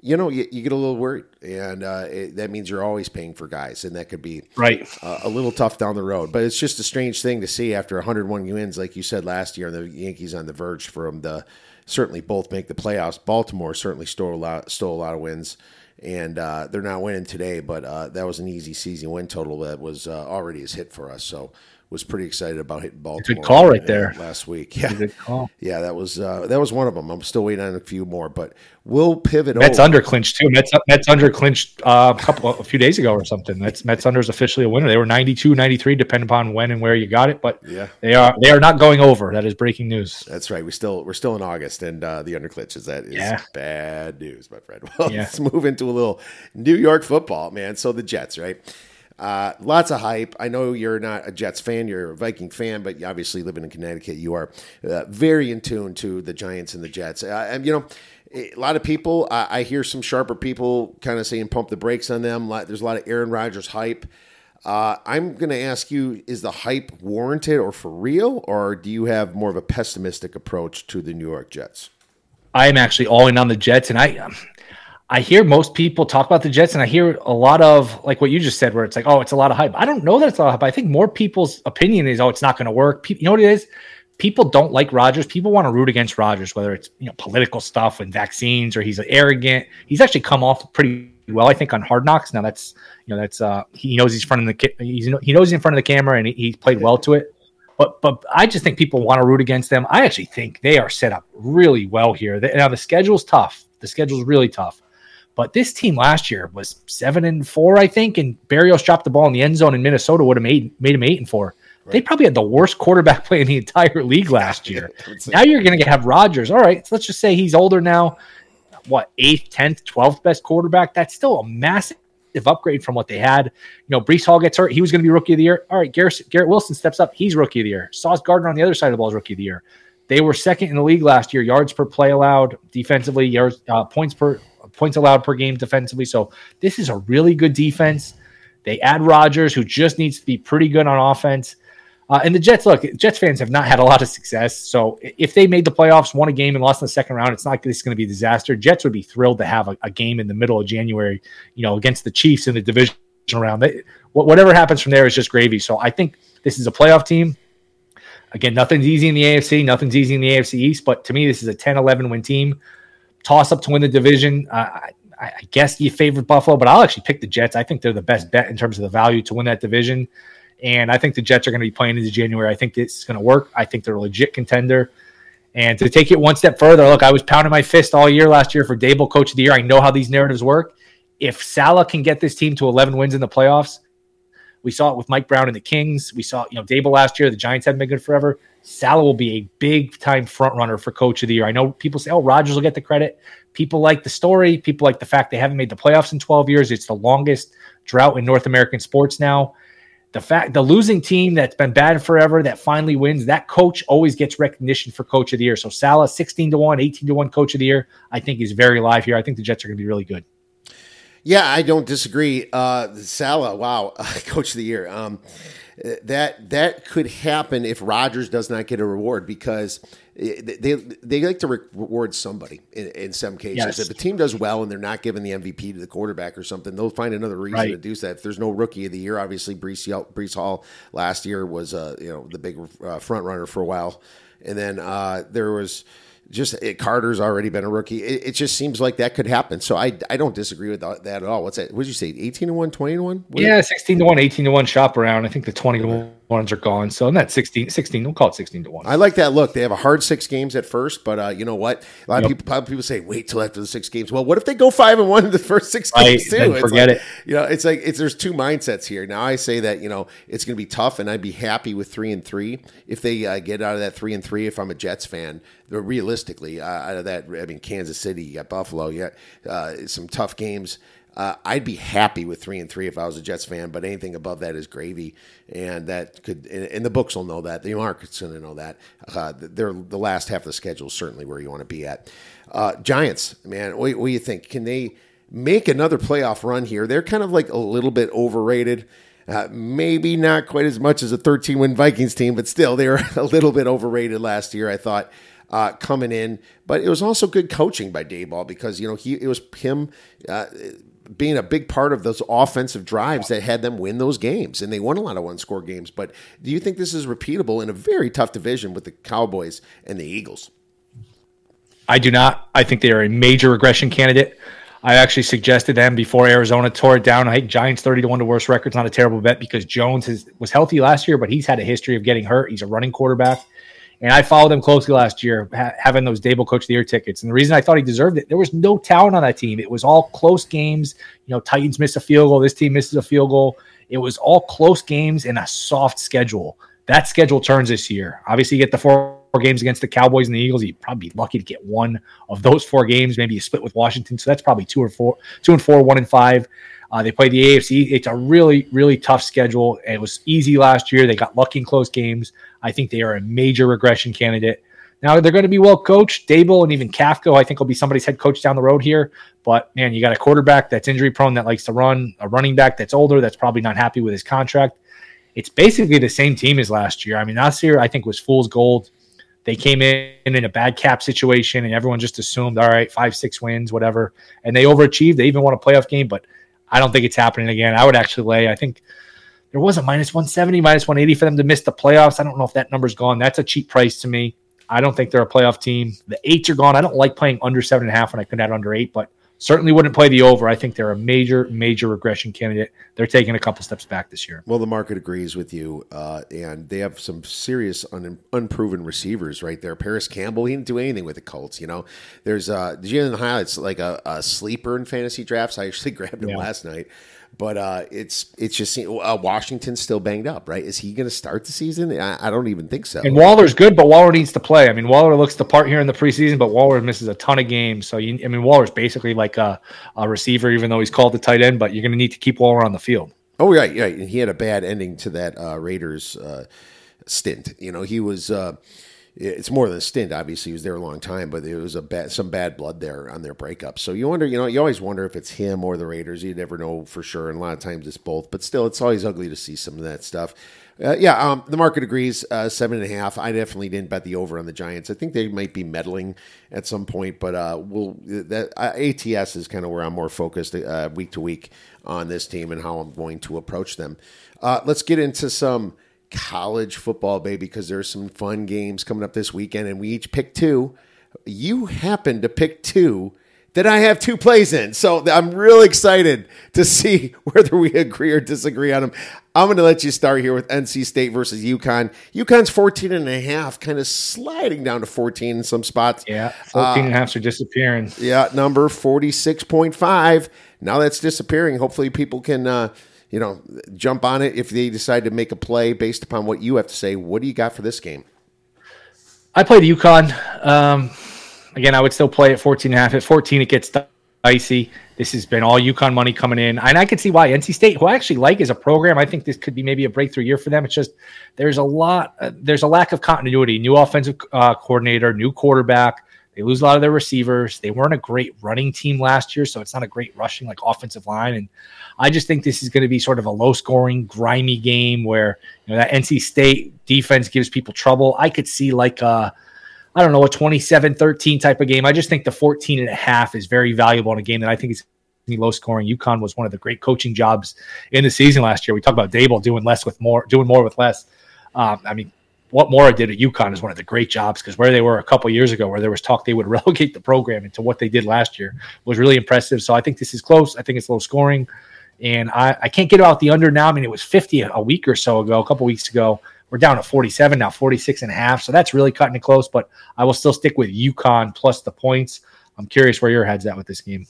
you know, you, you, get a little worried, and uh, it, that means you're always paying for guys, and that could be right uh, a little tough down the road. But it's just a strange thing to see after 101 wins, like you said last year, and the Yankees on the verge from the certainly both make the playoffs. Baltimore certainly stole a lot, stole a lot of wins, and uh, they're not winning today. But uh, that was an easy season win total that was uh, already a hit for us. So was pretty excited about hitting Baltimore. Good call right there last week. Yeah, good call. Yeah, that was uh, that was one of them. I'm still waiting on a few more, but we'll pivot. Mets over. under clinched too. Mets Mets under clinched uh, a couple a few days ago or something. Mets Mets under is officially a winner. They were 92, 93, depending upon when and where you got it. But yeah, they are they are not going over. That is breaking news. That's right. We still we're still in August, and uh, the under clinches. That is yeah. bad news, my friend. Well, yeah. let's move into a little New York football, man. So the Jets, right? Uh, lots of hype. I know you're not a Jets fan, you're a Viking fan, but obviously living in Connecticut, you are uh, very in tune to the Giants and the Jets. Uh, and, you know, a lot of people, I hear some sharper people kind of saying pump the brakes on them. There's a lot of Aaron Rodgers hype. Uh, I'm going to ask you: Is the hype warranted or for real, or do you have more of a pessimistic approach to the New York Jets? I am actually all in on the Jets, and I, um, I hear most people talk about the Jets, and I hear a lot of like what you just said, where it's like, oh, it's a lot of hype. I don't know that it's a lot of hype. I think more people's opinion is, oh, it's not going to work. you know what it is? People don't like Rodgers. People want to root against Rodgers, whether it's you know political stuff and vaccines, or he's arrogant. He's actually come off pretty well, I think, on Hard Knocks. Now that's you know that's uh he knows he's front of the he's he knows he's in front of the camera, and he, played well to it. But but I just think people want to root against them. I actually think they are set up really well here. Now the schedule's tough. The schedule's really tough. But this team last year was seven and four, I think, and Berrios dropped the ball in the end zone in Minnesota would have made made him eight and four. Right. They probably had the worst quarterback play in the entire league last year. now you're going to have Rodgers. All right, so let's just say he's older now. What eighth, tenth, twelfth best quarterback? That's still a massive upgrade from what they had. You know, Breece Hall gets hurt. He was going to be rookie of the year. All right, Garrett, Garrett Wilson steps up. He's rookie of the year. Sauce Gardner on the other side of the ball is rookie of the year. They were second in the league last year, yards per play allowed, defensively, yards, uh, points per points allowed per game defensively. So this is a really good defense. They add Rodgers, who just needs to be pretty good on offense. Uh, and the Jets, look, Jets fans have not had a lot of success. So if they made the playoffs, won a game, and lost in the second round, it's not this is going to be a disaster. Jets would be thrilled to have a, a, game in the middle of January, you know, against the Chiefs in the division round. They, whatever happens from there is just gravy. So I think this is a playoff team. Again, nothing's easy in the AFC, nothing's easy in the AFC East, but to me, this is a 10 11 win team toss up to win the division. Uh, I, I, guess you favor Buffalo, but I'll actually pick the Jets. I think they're the best bet in terms of the value to win that division. And I think the Jets are going to be playing into January. I think this is going to work. I think they're a legit contender. And to take it one step further, look, I was pounding my fist all year last year for Daboll Coach of the Year. I know how these narratives work. If Saleh can get this team to 11 wins in the playoffs, we saw it with Mike Brown and the Kings. We saw, you know, Daboll last year. The Giants haven't been good forever. Saleh will be a big time front runner for Coach of the Year. I know people say, "Oh, Rodgers will get the credit." People like the story. People like the fact they haven't made the playoffs in 12 years. It's the longest drought in North American sports now. the fact the losing team that's been bad forever that finally wins, that coach always gets recognition for coach of the year. So Saleh, 16 to 1, 18 to 1 coach of the year, I think is very live here. I think the Jets are going to be really good. Yeah, I don't disagree. Uh, Saleh, wow, coach of the year. Um, that that could happen if Rodgers does not get a reward because they they like to reward somebody in, in some cases. Yes. If the team does well and they're not giving the MVP to the quarterback or something, they'll find another reason right. to do that. If there's no rookie of the year, obviously Breece Hall last year was uh, you know the big uh, front runner for a while, and then uh, there was just it, Carter's already been a rookie. It, it, just seems like that could happen. So I I don't disagree with that at all. What's that? What did you say? 18 to 1, 20 to 1? yeah, 16 to 1, 18 to 1 shop around. I think the 20 to ones are gone. So I'm at 16, 16, we'll call it 16 to 1. I like that look. They have a hard six games at first, but uh, you know what? A lot, yep. of people, a lot of people say, wait till after the six games. Well, what if they go five and one in the first six games too? forget like, it. You know, it's like, it's, there's two mindsets here. Now I say that, you know, it's going to be tough and I'd be happy with three and three if they uh, get out of that three and three, if I'm a Jets fan, but realistically, uh, out of that, I mean, Kansas City, you got Buffalo, you got uh, some tough games. Uh, I'd be happy with three and three if I was a Jets fan, but anything above that is gravy, and that could. And, the books will know that. The market's going to know that. Uh, they're the last half of the schedule is certainly where you want to be at. Uh, Giants, man, what, what do you think? Can they make another playoff run here? They're kind of like a little bit overrated. Uh, maybe not quite as much as a 13 win Vikings team, but still, they were a little bit overrated last year, I thought, uh, coming in. But it was also good coaching by Daboll because, you know, he it was him uh, being a big part of those offensive drives that had them win those games. And they won a lot of one score games. But do you think this is repeatable in a very tough division with the Cowboys and the Eagles? I do not. I think they are a major regression candidate. I actually suggested them before Arizona tore it down. I think Giants 30 to 1 to worst record's not a terrible bet because Jones was healthy last year, but he's had a history of getting hurt. He's a running quarterback. And I followed him closely last year, ha- having those Daboll Coach of the Year tickets. And the reason I thought he deserved it, there was no talent on that team. It was all close games. You know, Titans miss a field goal. This team misses a field goal. It was all close games and a soft schedule. That schedule turns this year. Obviously, you get the four games against the Cowboys and the Eagles. You'd probably be lucky to get one of those four games. Maybe you split with Washington. So that's probably two or four, two and four, one and five. Uh, they play the AFC. It's a really, really tough schedule. It was easy last year. They got lucky in close games. I think they are a major regression candidate. Now they're going to be well coached. Daboll and even Kafka, I think, will be somebody's head coach down the road here. But man, you got a quarterback that's injury prone that likes to run, a running back that's older that's probably not happy with his contract. It's basically the same team as last year. I mean, last year I think was fool's gold. They came in in a bad cap situation, and everyone just assumed, all right, five, six wins, whatever, and they overachieved. They even won a playoff game, but I don't think it's happening again. I would actually lay. I think there was a minus 170, minus 180 for them to miss the playoffs. I don't know if that number's gone. That's a cheap price to me. I don't think they're a playoff team. The eights are gone. I don't like playing under seven and a half when I could add under eight, but certainly wouldn't play the over. I think they're a major, major regression candidate. They're taking a couple steps back this year. Well, the market agrees with you, uh, and they have some serious un- unproven receivers right there. Parris Campbell, he didn't do anything with the Colts. You know, there's uh, did you in the highlights like a, a, sleeper in fantasy drafts? I actually grabbed him yeah. last night. But uh, it's it's just uh, Washington's still banged up, right? Is he going to start the season? I, I, don't even think so. And Waller's good, but Waller needs to play. I mean, Waller looks the part here in the preseason, but Waller misses a ton of games. So you, I mean, Waller's basically like a, a receiver, even though he's called the tight end. But you're going to need to keep Waller on the field. Oh right, right. And he had a bad ending to that uh, Raiders uh, stint. You know, he was uh, it's more than a stint. Obviously, he was there a long time, but there was a bad, some bad blood there on their breakup. So you wonder, you know, you always wonder if it's him or the Raiders. You never know for sure, and a lot of times it's both. But still, it's always ugly to see some of that stuff. Uh, yeah, um, the market agrees. Uh, seven and a half. I definitely didn't bet the over on the Giants. I think they might be meddling at some point, but uh, we'll that uh, ATS is kind of where I'm more focused uh, week to week on this team and how I'm going to approach them. Uh, let's get into some college football, baby, because there's some fun games coming up this weekend, and we each pick two. You happen to pick two that I have two plays in. So I'm real excited to see whether we agree or disagree on them. I'm going to let you start here with NC State versus UConn. UConn's 14 and a half, kind of sliding down to 14 in some spots. Yeah, 14 uh, and a half are disappearing. Yeah, number 46.5. Now that's disappearing. Hopefully people can uh, you know, jump on it if they decide to make a play based upon what you have to say. What do you got for this game? I played UConn. Um, again, I would still play at 14 and a half. At 14, it gets dicey. This has been all UConn money coming in, and I can see why NC State, who I actually like as a program, I think this could be maybe a breakthrough year for them. It's just there's a lot, uh, there's a lack of continuity. New offensive uh, coordinator, new quarterback. They lose a lot of their receivers. They weren't a great running team last year, so it's not a great rushing like offensive line. And I just think this is going to be sort of a low scoring, grimy game where you know that NC State defense gives people trouble. I could see like a I don't know, a 27-13 type of game. I just think the 14 and a half is very valuable in a game that I think is low scoring. UConn was one of the great coaching jobs in the season last year. We talked about Daboll doing less with more, doing more with less. Um, I mean, what Mora did at UConn is one of the great jobs because where they were a couple years ago, where there was talk they would relegate the program into what they did last year, was really impressive. So I think this is close. I think it's low scoring, and I, I can't get out the under now. I mean, it was 50 a week or so ago, a couple weeks ago. We're down to 47 now, 46 and a half. So that's really cutting it close, but I will still stick with UConn plus the points. I'm curious where your head's at with this game.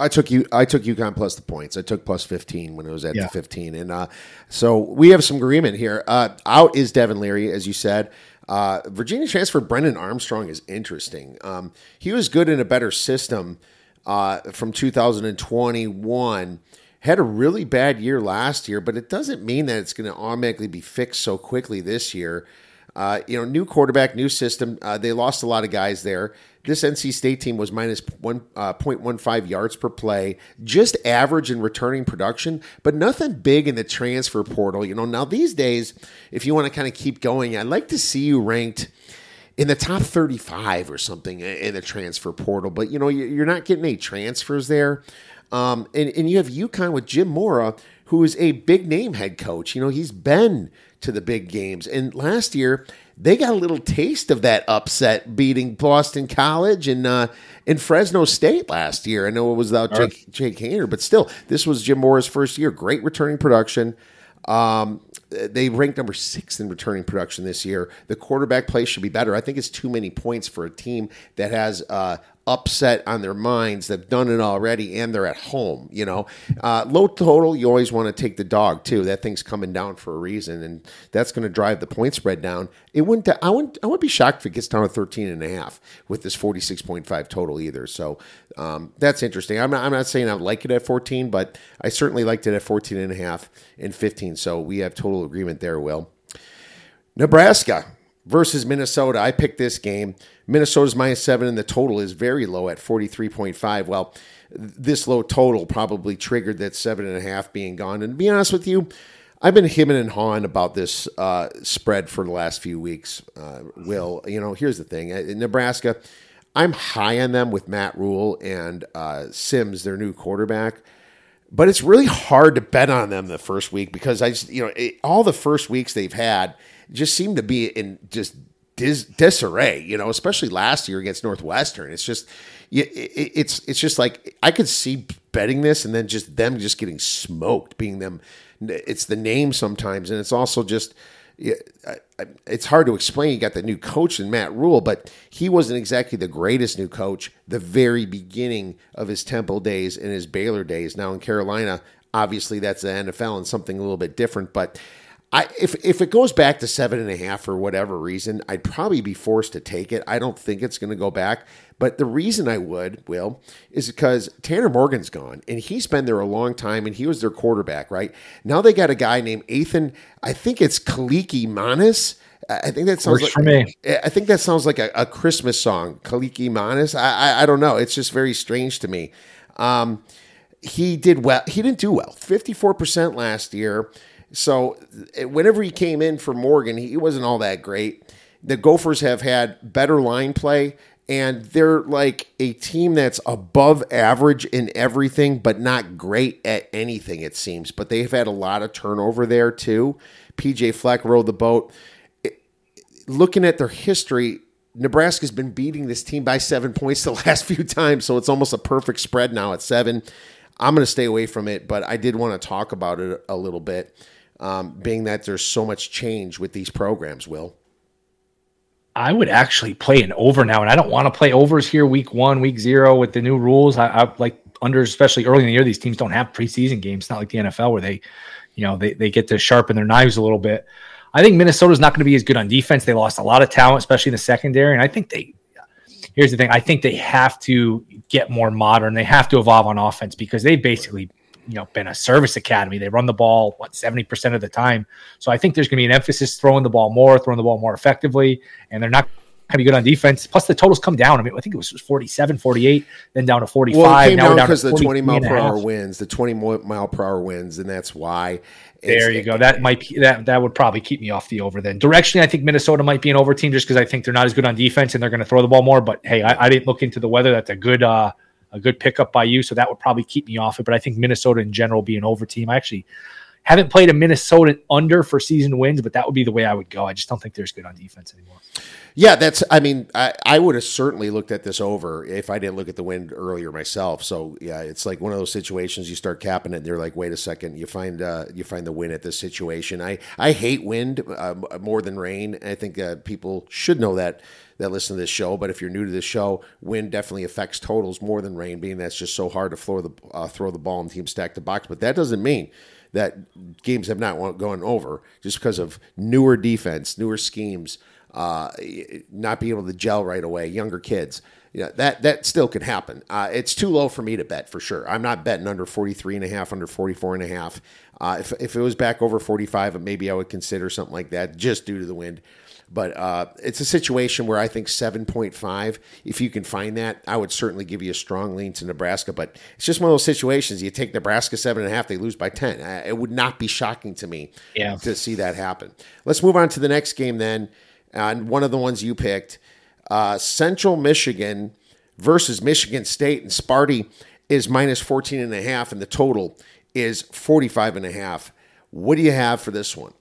I took you. I took UConn plus the points. I took plus fifteen when it was at yeah. the fifteen, and uh, so we have some agreement here. Uh, out is Devin Leary, as you said. Uh, Virginia transfer Brennan Armstrong is interesting. Um, he was good in a better system uh, from 2021. Had a really bad year last year, but it doesn't mean that it's going to automatically be fixed so quickly this year. Uh, you know, new quarterback, new system. Uh, they lost a lot of guys there. This NC State team was minus one uh, yards per play, just average in returning production, but nothing big in the transfer portal. You know, now these days, if you want to kind of keep going, I'd like to see you ranked in the top 35 or something in the transfer portal. But, you know, you're not getting any transfers there. Um, and, and you have UConn with Jim Mora, who is a big name head coach. You know, he's been to the big games. And last year, they got a little taste of that upset beating Boston College and uh, in Fresno State last year. I know it was without Jake, Jake Haener, but still, this was Jim Mora's first year. Great returning production. Um, they ranked number six in returning production this year. The quarterback play should be better. I think it's too many points for a team that has uh, upset on their minds. They've done it already, and they're at home. You know, uh, low total. You always want to take the dog too. That thing's coming down for a reason, and that's going to drive the point spread down. It wouldn't. I wouldn't. I wouldn't be shocked if it gets down to 13 and a half with this 46.5 total either. So um, that's interesting. I'm not. I'm not saying I like it at 14, but I certainly liked it at 14 and a half and 15. So we have total agreement there. Will Nebraska versus Minnesota. I picked this game. Minnesota's minus seven, and the total is very low at 43.5. Well, this low total probably triggered that seven and a half being gone. And to be honest with you, I've been hemming and hawing about this uh, spread for the last few weeks. Uh, Will, you know, here's the thing in Nebraska, I'm high on them with Matt Rhule and uh, Sims, their new quarterback. But it's really hard to bet on them the first week because I just, you know, it, all the first weeks they've had just seem to be in just dis- disarray, you know, especially last year against Northwestern. It's just, it's it's just like I could see betting this and then just them just getting smoked, being them. It's the name sometimes, and it's also just. It's hard to explain. You got the new coach in Matt Rhule, but he wasn't exactly the greatest new coach the very beginning of his Temple days and his Baylor days. Now in Carolina, obviously that's the NFL and something a little bit different, but I, if if it goes back to seven and a half for whatever reason, I'd probably be forced to take it. I don't think it's going to go back. But the reason I would, Will, is because Tanner Morgan's gone and he's been there a long time and he was their quarterback, right? Now they got a guy named Athan, I think it's Kaliakmanis. I think that sounds Works like for me. I think that sounds like a, a Christmas song, Kaliakmanis. I, I I don't know. It's just very strange to me. Um, he did well. He didn't do well. Fifty four percent last year. So eh, whenever he came in for Morgan, he wasn't all that great. The Gophers have had better line play, and they're like a team that's above average in everything, but not great at anything, it seems. But they've had a lot of turnover there, too. PJ Fleck rode the boat. looking at their history, Nebraska's been beating this team by seven points the last few times, so it's almost a perfect spread now at seven. I'm going to stay away from it, but I did want to talk about it a little bit um, being that there's so much change with these programs, Will? I would actually play an over now, and I don't want to play overs here week one, week zero with the new rules. I, I like under, especially early in the year, these teams don't have preseason games. It's not like the NFL where they, you know, they, they get to sharpen their knives a little bit. I think Minnesota's not going to be as good on defense. They lost a lot of talent, especially in the secondary, and I think they here's the thing: I think they have to get more modern. They have to evolve on offense because they basically you know been a service academy. They run the ball what seventy percent of the time. So I think there's going to be an emphasis throwing the ball more, throwing the ball more effectively, and they're not going to be good on defense. Plus the totals come down. I mean, I think it was 47, 48, then down to 45. Well, it came now down because the 20 mile per hour wins, the 20 mile per hour wins, and that's why. There you go. That might that that would probably keep me off the over. Then directionally, I think Minnesota might be an over team just because I think they're not as good on defense and they're going to throw the ball more. But hey, I, I didn't look into the weather. That's a good uh, a good pickup by you. So that would probably keep me off it. But I think Minnesota in general be an over team. I actually haven't played a Minnesota under for season wins, but that would be the way I would go. I just don't think there's good on defense anymore. Yeah, that's. I mean, I, I would have certainly looked at this over if I didn't look at the wind earlier myself. So yeah, it's like one of those situations you start capping it. and You're like, wait a second, you find uh, you find the win at this situation. I I hate wind uh, more than rain. I think uh, people should know that that listen to this show. But if you're new to this show, wind definitely affects totals more than rain, being that's just so hard to throw the uh, throw the ball and team stack the box. But that doesn't mean that games have not gone over just because of newer defense, newer schemes, uh, not being able to gel right away, younger kids. Yeah, that that still could happen. Uh, it's too low for me to bet for sure. I'm not betting under 43 and a half, under 44 and a half. Uh, if, if it was back over 45, maybe I would consider something like that just due to the wind. But uh, it's a situation where I think 7.5, if you can find that, I would certainly give you a strong lean to Nebraska. But it's just one of those situations. You take Nebraska 7.5, they lose by 10. Uh, it would not be shocking to me yeah. to see that happen. Let's move on to the next game then. And one of the ones you picked uh, Central Michigan versus Michigan State. And Sparty is minus 14 and a half, and the total is 45 and a half. What do you have for this one?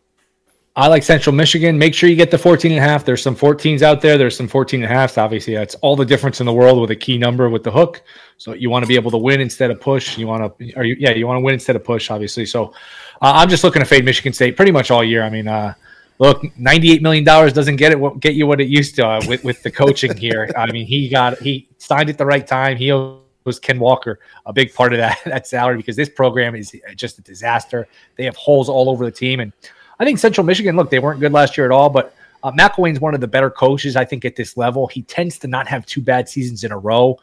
I like Central Michigan. Make sure you get the 14 and a half. There's some 14s out there. There's some 14 and a halfs. Obviously, that's all the difference in the world with a key number with the hook. So you want to be able to win instead of push. You want to, or you, yeah, you want to win instead of push, obviously. So uh, I'm just looking to fade Michigan State pretty much all year. I mean, uh, look, 98 million dollars doesn't get it get you what it used to uh, with with the coaching here. I mean, he got he signed at the right time. He was Ken Walker a big part of that that salary because this program is just a disaster. They have holes all over the team and I think Central Michigan, look, they weren't good last year at all, but uh, McElwain's one of the better coaches, I think, at this level. He tends to not have two bad seasons in a row.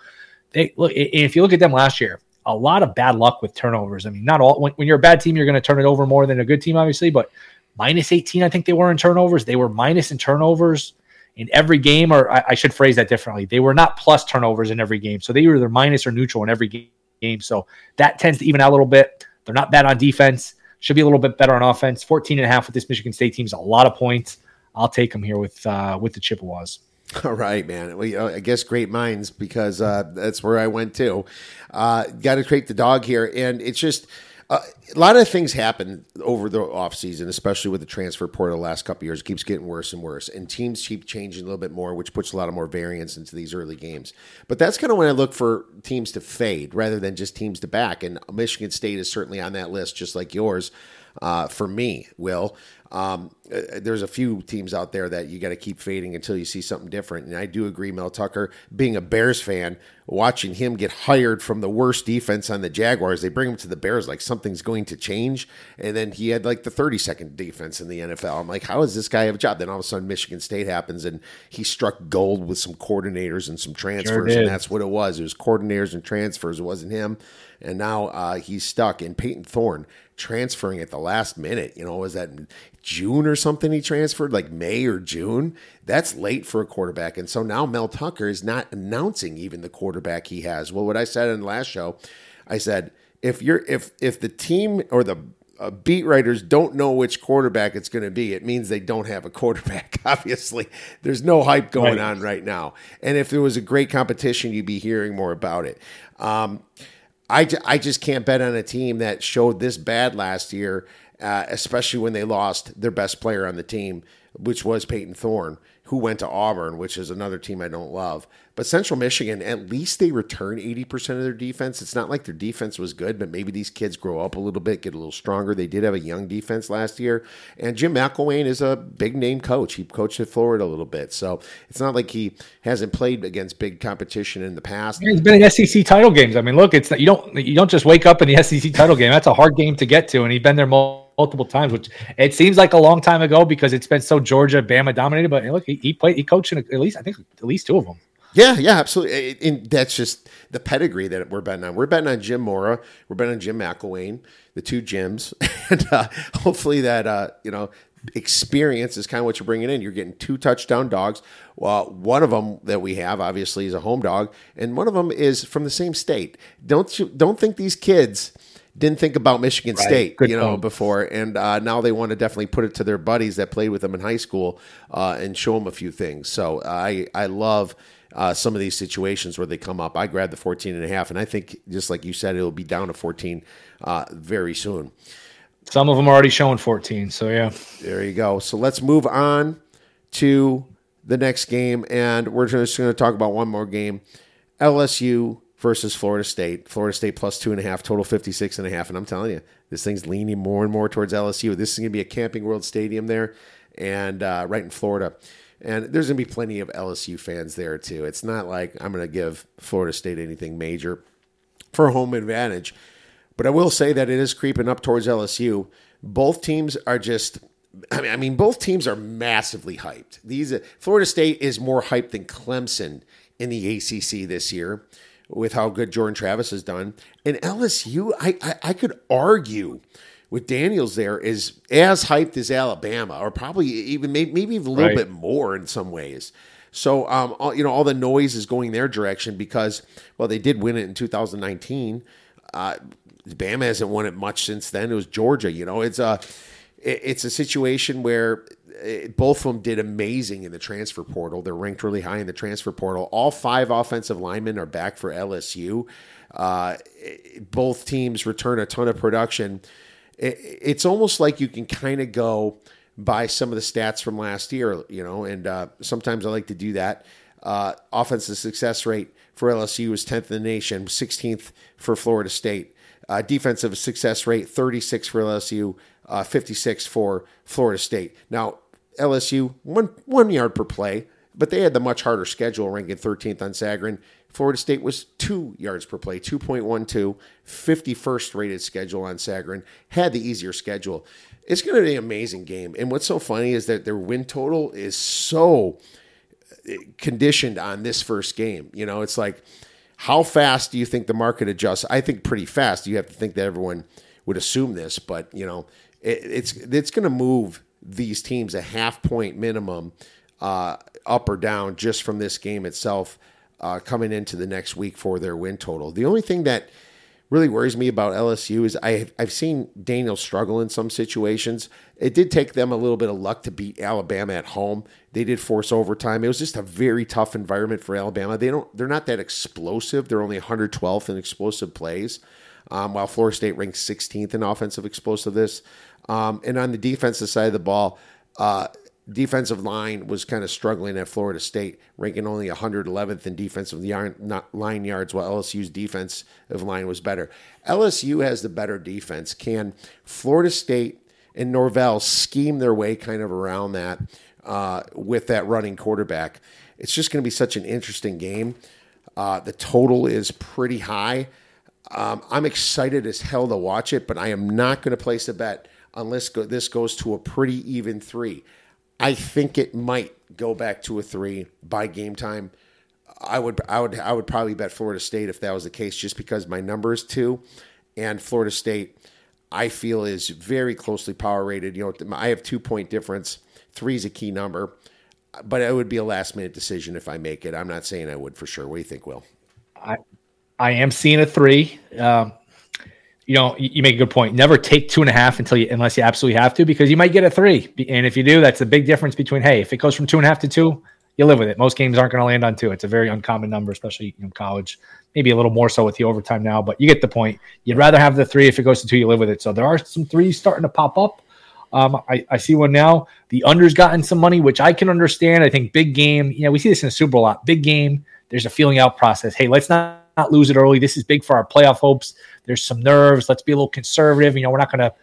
They look if you look at them last year, a lot of bad luck with turnovers. I mean, not all when, when you're a bad team, you're going to turn it over more than a good team, obviously, but minus 18, I think they were in turnovers. They were minus in turnovers in every game, or I, I should phrase that differently. They were not plus turnovers in every game. So they were either minus or neutral in every game. So that tends to even out a little bit. They're not bad on defense. Should be a little bit better on offense. 14 and a half with this Michigan State team is a lot of points. I'll take them here with uh, with the Chippewas. All right, man. Well, I guess great minds because uh, that's where I went to. Uh, Got to create the dog here, and it's just uh, a lot of things happen over the offseason, especially with the transfer portal the last couple years. It keeps getting worse and worse, and teams keep changing a little bit more, which puts a lot of more variance into these early games. But that's kind of when I look for teams to fade rather than just teams to back. And Michigan State is certainly on that list, just like yours. Uh, for me, Will. Um, uh, there's a few teams out there that you got to keep fading until you see something different. And I do agree, Mel Tucker, being a Bears fan, watching him get hired from the worst defense on the Jaguars, they bring him to the Bears like something's going to change. And then he had like the 32nd defense in the NFL. I'm like, how does this guy have a job? Then all of a sudden, Michigan State happens and he struck gold with some coordinators and some transfers. Sure and that's what it was. It was coordinators and transfers. It wasn't him. And now uh, he's stuck. And Payton Thorne transferring at the last minute. You know, was that June or something he transferred, like May or June? That's late for a quarterback. And so now Mel Tucker is not announcing even the quarterback he has. Well, what I said in the last show, I said, if you're if if the team or the uh, beat writers don't know which quarterback it's going to be, it means they don't have a quarterback. Obviously, there's no hype going right. on right now. And if there was a great competition, you'd be hearing more about it. Um, I, I just can't bet on a team that showed this bad last year, uh, especially when they lost their best player on the team, which was Payton Thorne who went to Auburn, which is another team I don't love. But Central Michigan, at least they return 80% of their defense. It's not like their defense was good, but maybe these kids grow up a little bit, get a little stronger. They did have a young defense last year. And Jim McElwain is a big name coach. He coached at Florida a little bit. So it's not like he hasn't played against big competition in the past. He's been in SEC title games. I mean, look, it's you don't you don't just wake up in the SEC title game. That's a hard game to get to, and he's been there multiple multiple times, which it seems like a long time ago because it's been so Georgia Bama dominated. But look, he, he played, he coached in at least I think at least two of them. Yeah, yeah, absolutely. And that's just the pedigree that we're betting on. We're betting on Jim Mora. We're betting on Jim McElwain, the two Jims, and uh, hopefully that uh, you know experience is kind of what you're bringing in. You're getting two touchdown dogs. Well, one of them that we have obviously is a home dog, and one of them is from the same state. Don't you don't think these kids didn't think about Michigan right. State, Good you know, point. before, and uh, now they want to definitely put it to their buddies that played with them in high school uh, and show them a few things. So I I love. Uh, some of these situations where they come up. I grabbed the 14 and a half, and I think, just like you said, it'll be down to 14 uh, very soon. Some of them are already showing 14. So, yeah. There you go. So, let's move on to the next game. And we're just going to talk about one more game LSU versus Florida State. Florida State plus two and a half, total 56 and a half. And I'm telling you, this thing's leaning more and more towards LSU. This is going to be a Camping World Stadium there and uh, right in Florida. And there's going to be plenty of LSU fans there too. It's not like I'm going to give Florida State anything major for home advantage. But I will say that it is creeping up towards LSU. Both teams are just I mean, I mean, both teams are massively hyped. These Florida State is more hyped than Clemson in the ACC this year, with how good Jordan Travis has done. And LSU, I, I, I could argue with Daniels there is as hyped as Alabama, or probably even maybe, maybe even a little right. bit more in some ways. So, um, all, you know, all the noise is going their direction because, well, they did win it in 2019. Uh, Bama hasn't won it much since then. It was Georgia. You know, it's a it's a situation where eh, both of them did amazing in the transfer portal. They're ranked really high in the transfer portal. All five offensive linemen are back for LSU. Uh, both teams return a ton of production. It's almost like you can kind of go by some of the stats from last year, you know, and uh, sometimes I like to do that. Uh, offensive success rate for LSU was 10th in the nation, 16th for Florida State. Uh, defensive success rate 36 for LSU, uh, 56 for Florida State. Now LSU one one yard per play, but they had the much harder schedule, ranking 13th on Sagarin. Florida State was two yards per play, 2.12, 51st rated schedule on Sagarin, had the easier schedule. It's going to be an amazing game. And what's so funny is that their win total is so uh, conditioned on this first game. You know, it's like how fast do you think the market adjusts? I think pretty fast. You have to think that everyone would assume this, but you know, it, it's it's going to move these teams a half point minimum uh, up or down just from this game itself uh, coming into the next week for their win total. The only thing that really worries me about LSU is I, I've seen Daniel struggle in some situations. It did take them a little bit of luck to beat Alabama at home. They did force overtime. It was just a very tough environment for Alabama. They don't they're not that explosive. They're only 112th in explosive plays. Um, while Florida State ranks 16th in offensive explosiveness. Um, and on the defensive side of the ball, uh, defensive line was kind of struggling at Florida State, ranking only 111th in defensive line yards, while LSU's defensive line was better. LSU has the better defense. Can Florida State and Norvell scheme their way kind of around that uh, with that running quarterback? It's just going to be such an interesting game. Uh, the total is pretty high. Um, I'm excited as hell to watch it, but I am not going to place a bet unless go- this goes to a pretty even three. I think it might go back to a three by game time. I would I would I would probably bet Florida State if that was the case, just because my number is two, and Florida State I feel is very closely power rated. You know, I have two point difference. Three is a key number, but it would be a last minute decision if I make it. I'm not saying I would for sure. What do you think, Will? I I am seeing a three. Um, you know, you make a good point. Never take two and a half until you, unless you absolutely have to, because you might get a three. And if you do, that's a big difference between, hey, if it goes from two and a half to two, you live with it. Most games aren't going to land on two. It's a very uncommon number, especially in college. Maybe a little more so with the overtime now, but you get the point. You'd rather have the three. If it goes to two, you live with it. So there are some threes starting to pop up. Um, I, I, see one now. The under's gotten some money, which I can understand. I think big game. You know, we see this in the Super Bowl a lot. Big game. There's a feeling out process. Hey, let's not not lose it early. This is big for our playoff hopes. There's some nerves. Let's be a little conservative. You know, we're not going to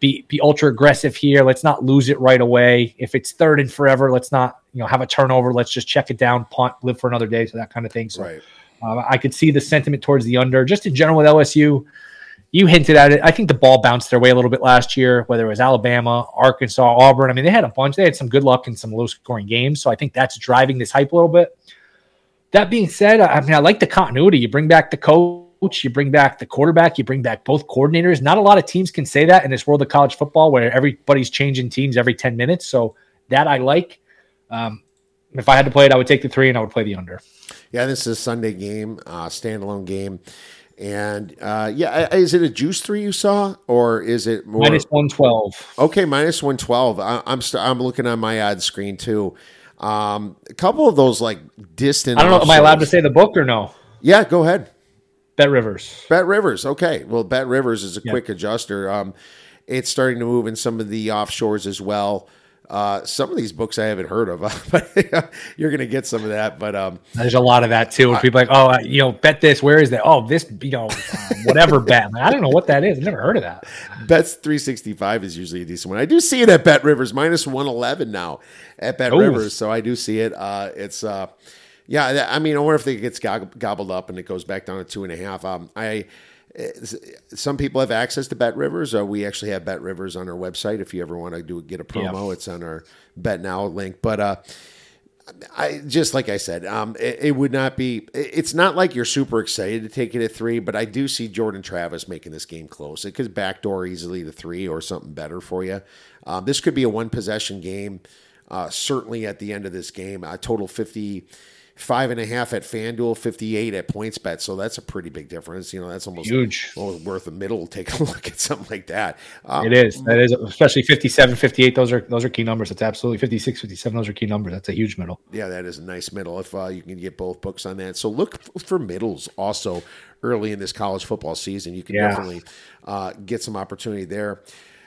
be be ultra aggressive here. Let's not lose it right away. If it's third and forever, let's not you know have a turnover. Let's just check it down, punt, live for another day, so that kind of thing. So right. uh, I could see the sentiment towards the under. Just in general with LSU, you hinted at it. I think the ball bounced their way a little bit last year, whether it was Alabama, Arkansas, Auburn. I mean, they had a bunch. They had some good luck in some low scoring games. So I think that's driving this hype a little bit that being said, I mean, I like the continuity. You bring back the coach, you bring back the quarterback, you bring back both coordinators. Not a lot of teams can say that in this world of college football where everybody's changing teams every 10 minutes. So that I like. Um, if I had to play it, I would take the three and I would play the under. Yeah, this is a Sunday game, uh, standalone game. And uh, yeah, is it a juice three you saw, or is it more minus one twelve? Okay, minus one twelve. I'm st- I'm looking on my ad screen too. Um, a couple of those like distant. I don't know. Am I allowed to say the book or no? Yeah, go ahead. Bet Rivers. Bet Rivers. Okay. Well, Bet Rivers is a quick adjuster. Um, it's starting to move in some of the offshores as well. Uh, some of these books I haven't heard of, but you're going to get some of that. But um, there's a lot of that too. Where people like, oh, you know, bet this. Where is that? Oh, this, you know, uh, whatever bet. I don't know what that is. I've never heard of that. Bets 365 is usually a decent one. I do see it at Bet Rivers minus 111 now at Bet Ooh. Rivers, so I do see it. Uh, it's uh, yeah. I mean, I wonder if it gets gobbled up and it goes back down to two and a half. Um, I some people have access to Bet Rivers. Uh, we actually have Bet Rivers on our website. If you ever want to do get a promo, yeah. it's on our Bet Now link. But uh, I just like I said, um, it, it, would not be. It's not like you're super excited to take it at three, but I do see Jordan Travis making this game close. It could backdoor easily to three or something better for you. Um, this could be a one possession game. Uh, certainly at the end of this game, a total fifty five and a half at FanDuel, 58 at PointsBet. So that's a pretty big difference. You know, that's almost huge. Almost worth a middle. Take a look at something like that. Um, it is. That is, especially 57, 58. Those are, those are key numbers. It's absolutely 56, 57. Those are key numbers. That's a huge middle. Yeah, that is a nice middle if uh, you can get both books on that. So look for middles also early in this college football season. You can yeah. definitely uh, get some opportunity there.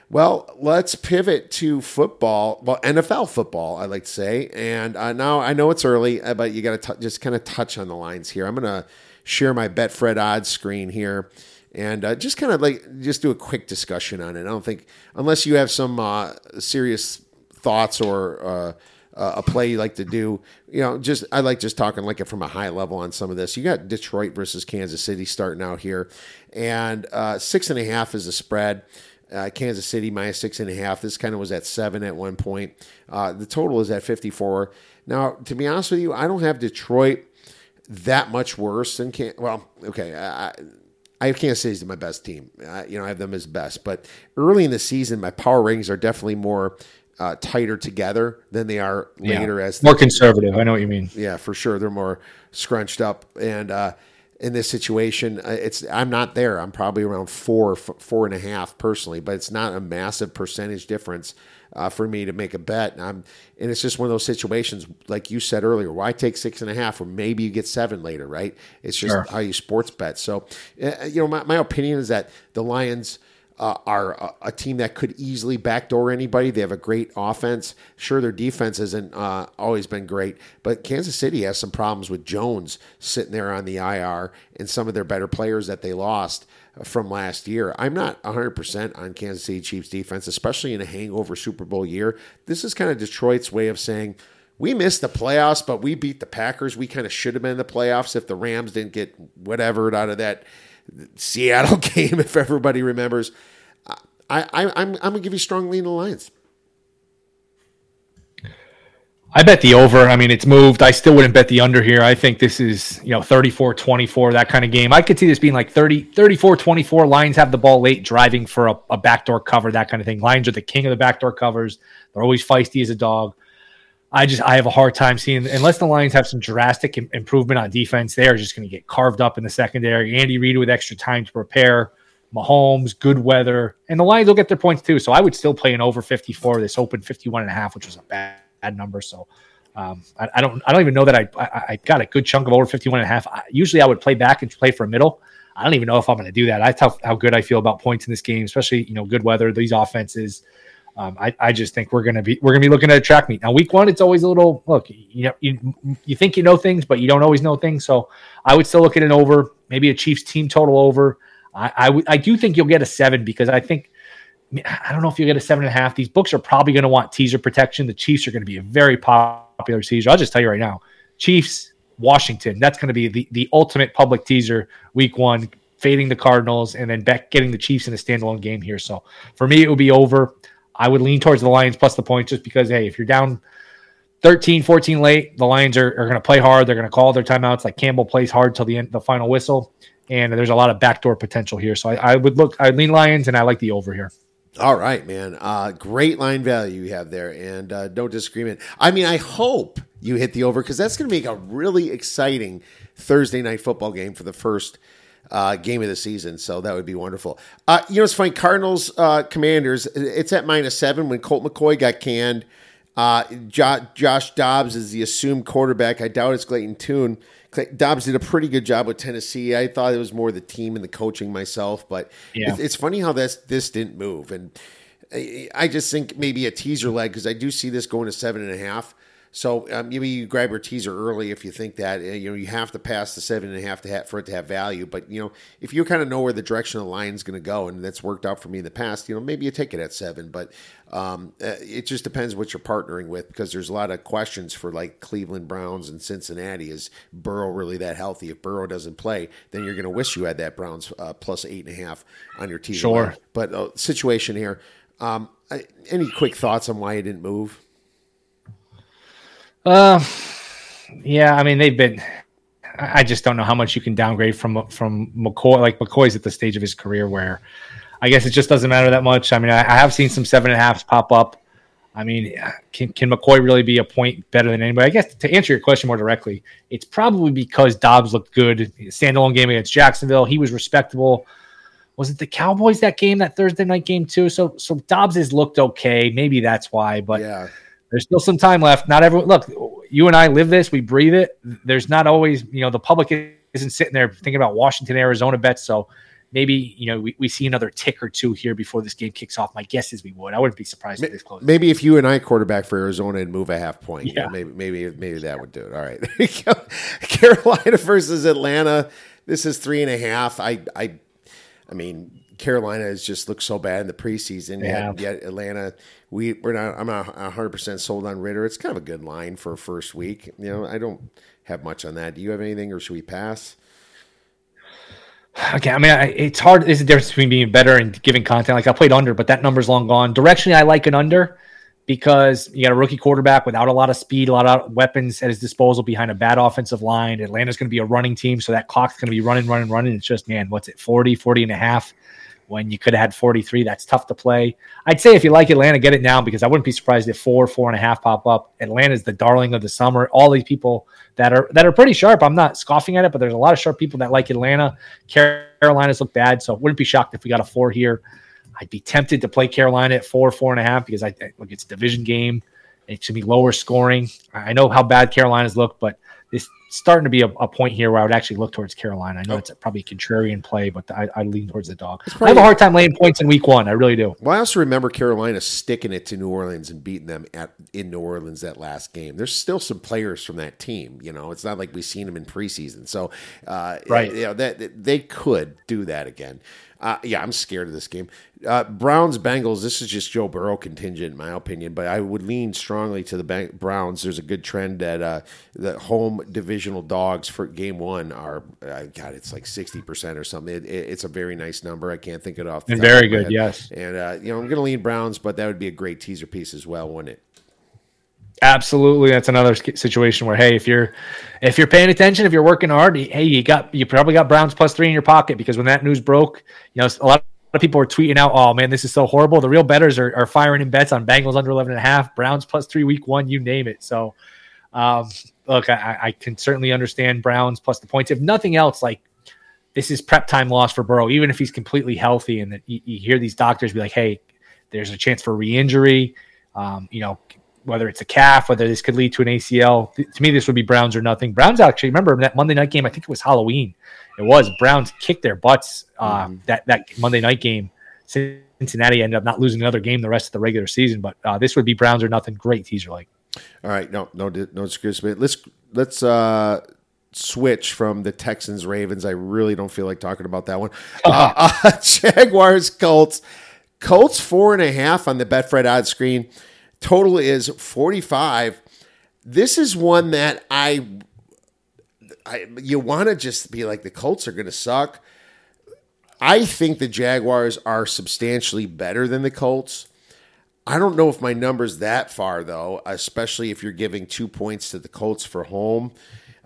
Well, let's pivot to football. Well, NFL football, I like to say. And uh, now I know it's early, uh, but you got to just kind of touch on the lines here. I'm going to share my Betfred odds screen here and uh, just kind of like just do a quick discussion on it. I don't think unless you have some uh, serious thoughts or uh, uh, a play you like to do, you know, just I like just talking like it from a high level on some of this. You got Detroit versus Kansas City starting out here, and six and a half is a spread. Uh, Kansas City minus six and a half. This kind of was at seven at one point. Uh, the total is at 54. Now, to be honest with you, I don't have Detroit that much worse than can. Well, okay, I, I Kansas City's my best team. Uh, you know, I have them as best. But early in the season, my power ratings are definitely more uh, tighter together than they are later yeah. as more conservative. I know what you mean. Yeah, for sure. They're more scrunched up and. Uh, in this situation. Uh, it's I'm not there. I'm probably around four, four and a half personally, but it's not a massive percentage difference uh, for me to make a bet. And, I'm, and it's just one of those situations, like you said earlier, why take six and a half, or maybe you get seven later, right? It's just sure. how you sports bet. So, uh, you know, my, my opinion is that the Lions uh, are a, a, team that could easily backdoor anybody. They have a great offense. Sure, their defense hasn't uh, always been great, but Kansas City has some problems with Jones sitting there on the IR and some of their better players that they lost from last year. I'm not 100% on Kansas City Chiefs defense, especially in a hangover Super Bowl year. This is kind of Detroit's way of saying, we missed the playoffs, but we beat the Packers. We kind of should have been in the playoffs if the Rams didn't get whatever out of that Seattle game, if everybody remembers. I, I, am I'm, I'm going to give you strong lean Alliance. I bet the over. I mean, it's moved. I still wouldn't bet the under here. I think this is, you know, 34 24, that kind of game. I could see this being like 30, 34 24. Lions have the ball late, driving for a, a backdoor cover, that kind of thing. Lions are the king of the backdoor covers. They're always feisty as a dog. I just I have a hard time seeing unless the Lions have some drastic improvement on defense, they are just going to get carved up in the secondary. Andy Reid with extra time to prepare, Mahomes, good weather, and the Lions will get their points too. So I would still play an over 54. This open 51 and a half, which was a bad, bad number. So um, I, I, don't I don't even know that I, I, I got a good chunk of over 51 and a half. I, usually I would play back and play for a middle. I don't even know if I'm going to do that. I tell how good I feel about points in this game, especially you know good weather. These offenses. Um, I, I just think we're gonna be we're gonna be looking at a track meet now. Week one, it's always a little look. You know, you you think you know things, but you don't always know things. So I would still look at an over, maybe a Chiefs team total over. I I, w- I do think you'll get a seven because I think I don't know if you'll get a seven and a half. These books are probably going to want teaser protection. The Chiefs are going to be a very popular teaser. I'll just tell you right now, Chiefs Washington. That's going to be the the ultimate public teaser week one, fading the Cardinals and then back getting the Chiefs in a standalone game here. So for me, it would be over. I would lean towards the Lions plus the points just because, hey, if you're down 13, 14 late. The Lions are, are going to play hard. They're going to call their timeouts. Like Campbell plays hard till the end, the final whistle. And there's a lot of backdoor potential here. So I, I would look, I lean Lions and I like the over here. All right, man. Uh, great line value you have there, and uh, no disagreement. I mean, I hope you hit the over because that's going to make a really exciting Thursday night football game for the first uh, game of the season. So that would be wonderful. Uh, you know, it's funny. Cardinals, uh, Commanders. It's at minus seven when Colt McCoy got canned. Uh, jo- Josh Dobbs is the assumed quarterback. I doubt it's Clayton Tune. Dobbs did a pretty good job with Tennessee. I thought it was more the team and the coaching myself, but yeah. it's, it's funny how this this didn't move. And I just think maybe a teaser leg because I do see this going to seven and a half. So um, maybe you grab your teaser early if you think that uh, you know you have to pass the seven and a half to have, for it to have value. But you know if you kind of know where the direction of the line is going to go, and that's worked out for me in the past, you know maybe you take it at seven. But um, uh, it just depends what you're partnering with because there's a lot of questions for like Cleveland Browns and Cincinnati. Is Burrow really that healthy? If Burrow doesn't play, then you're going to wish you had that Browns uh, plus eight and a half on your teaser. Sure. Line. But uh, situation here. Um, I, any quick thoughts on why it didn't move? Uh, yeah, I mean they've been. I just don't know how much you can downgrade from from McCoy. Like McCoy's at the stage of his career where, I guess it just doesn't matter that much. I mean, I, I have seen some seven and a halfs pop up. I mean, can, can McCoy really be a point better than anybody? I guess to answer your question more directly, it's probably because Dobbs looked good. Standalone game against Jacksonville, he was respectable. Was it the Cowboys that game, that Thursday night game too? So, so Dobbs has looked okay. Maybe that's why, but yeah. There's still some time left. Not everyone. Look, you and I live this. We breathe it. There's not always, you know, the public isn't sitting there thinking about Washington, Arizona bets. So maybe you know we, we see another tick or two here before this game kicks off. My guess is we would. I wouldn't be surprised if this close. Maybe if you and I quarterback for Arizona and move a half point, yeah. maybe maybe maybe that would do it. All right, Carolina versus Atlanta. This is three and a half. I I I mean Carolina has just looked so bad in the preseason. Yeah. Yet, yet Atlanta, we we're not. I'm not 100 percent sold on Ridder. It's kind of a good line for a first week. You know, I don't have much on that. Do you have anything, or should we pass? Okay, I mean, I, it's hard. There's a difference between being better and giving content. Like I played under, but that number's long gone. Directionally, I like an under because you got a rookie quarterback without a lot of speed, a lot of weapons at his disposal behind a bad offensive line. Atlanta's going to be a running team, so that clock's going to be running, running, running. It's just, man, what's it, 40, 40 and a half when you could have had 43. That's tough to play. I'd say if you like Atlanta, get it now because I wouldn't be surprised if four, four and a half pop up. Atlanta's the darling of the summer. All these people that are that are pretty sharp. I'm not scoffing at it, but there's a lot of sharp people that like Atlanta. Carolina's look bad, so wouldn't be shocked if we got a four here. I'd be tempted to play Carolina at four, four and a half because I think look it's a division game. It should be lower scoring. I know how bad Carolina's look, but starting to be a, a, point here where I would actually look towards Carolina. I know oh. it's probably a contrarian play, but I, I lean towards the dog. I have a hard time laying points in week one. I really do. Well, I also remember Carolina sticking it to New Orleans and beating them at in New Orleans that last game. There's still some players from that team. You know, it's not like we've seen them in preseason. So, uh, right, you know, that they could do that again. Uh, yeah, I'm scared of this game. Uh, Browns Bengals. This is just Joe Burrow contingent, in my opinion, but I would lean strongly to the Browns. There's a good trend that uh, the home divisional dogs for game one are. Uh, God, it's like sixty percent or something. It, it, it's a very nice number. I can't think it off. and very good, yes. And uh, you know, I'm going to lean Browns, but that would be a great teaser piece as well, wouldn't it? Absolutely, that's another situation where hey, if you're if you're paying attention, if you're working hard, hey, you got you probably got Browns plus three in your pocket because when that news broke, you know a lot of people were tweeting out, "Oh man, this is so horrible." The real betters are, are firing in bets on Bengals under 11 and a half, Browns plus three week one, you name it. So, um, look, I, I can certainly understand Browns plus the points. If nothing else, like this is prep time loss for Burrow, even if he's completely healthy. And that you, you hear these doctors be like, "Hey, there's a chance for re-injury." Um, you know, whether it's a calf, whether this could lead to an ACL. To me, this would be Browns or nothing. Browns actually remember that Monday night game. I think it was Halloween. It was Browns kicked their butts uh, mm-hmm. that that Monday night game. Cincinnati ended up not losing another game the rest of the regular season. But uh, this would be Browns or nothing. Great teaser like. All right, no, no, no disagreement. Let's let's uh, switch from the Texans Ravens. I really don't feel like talking about that one. Uh, uh, Jaguars Colts. Colts four and a half on the Betfred odds screen. Total is 45. This is one that I, I you want to just be like the Colts are going to suck. I think the Jaguars are substantially better than the Colts. I don't know if my number's that far though, especially if you're giving two points to the Colts for home,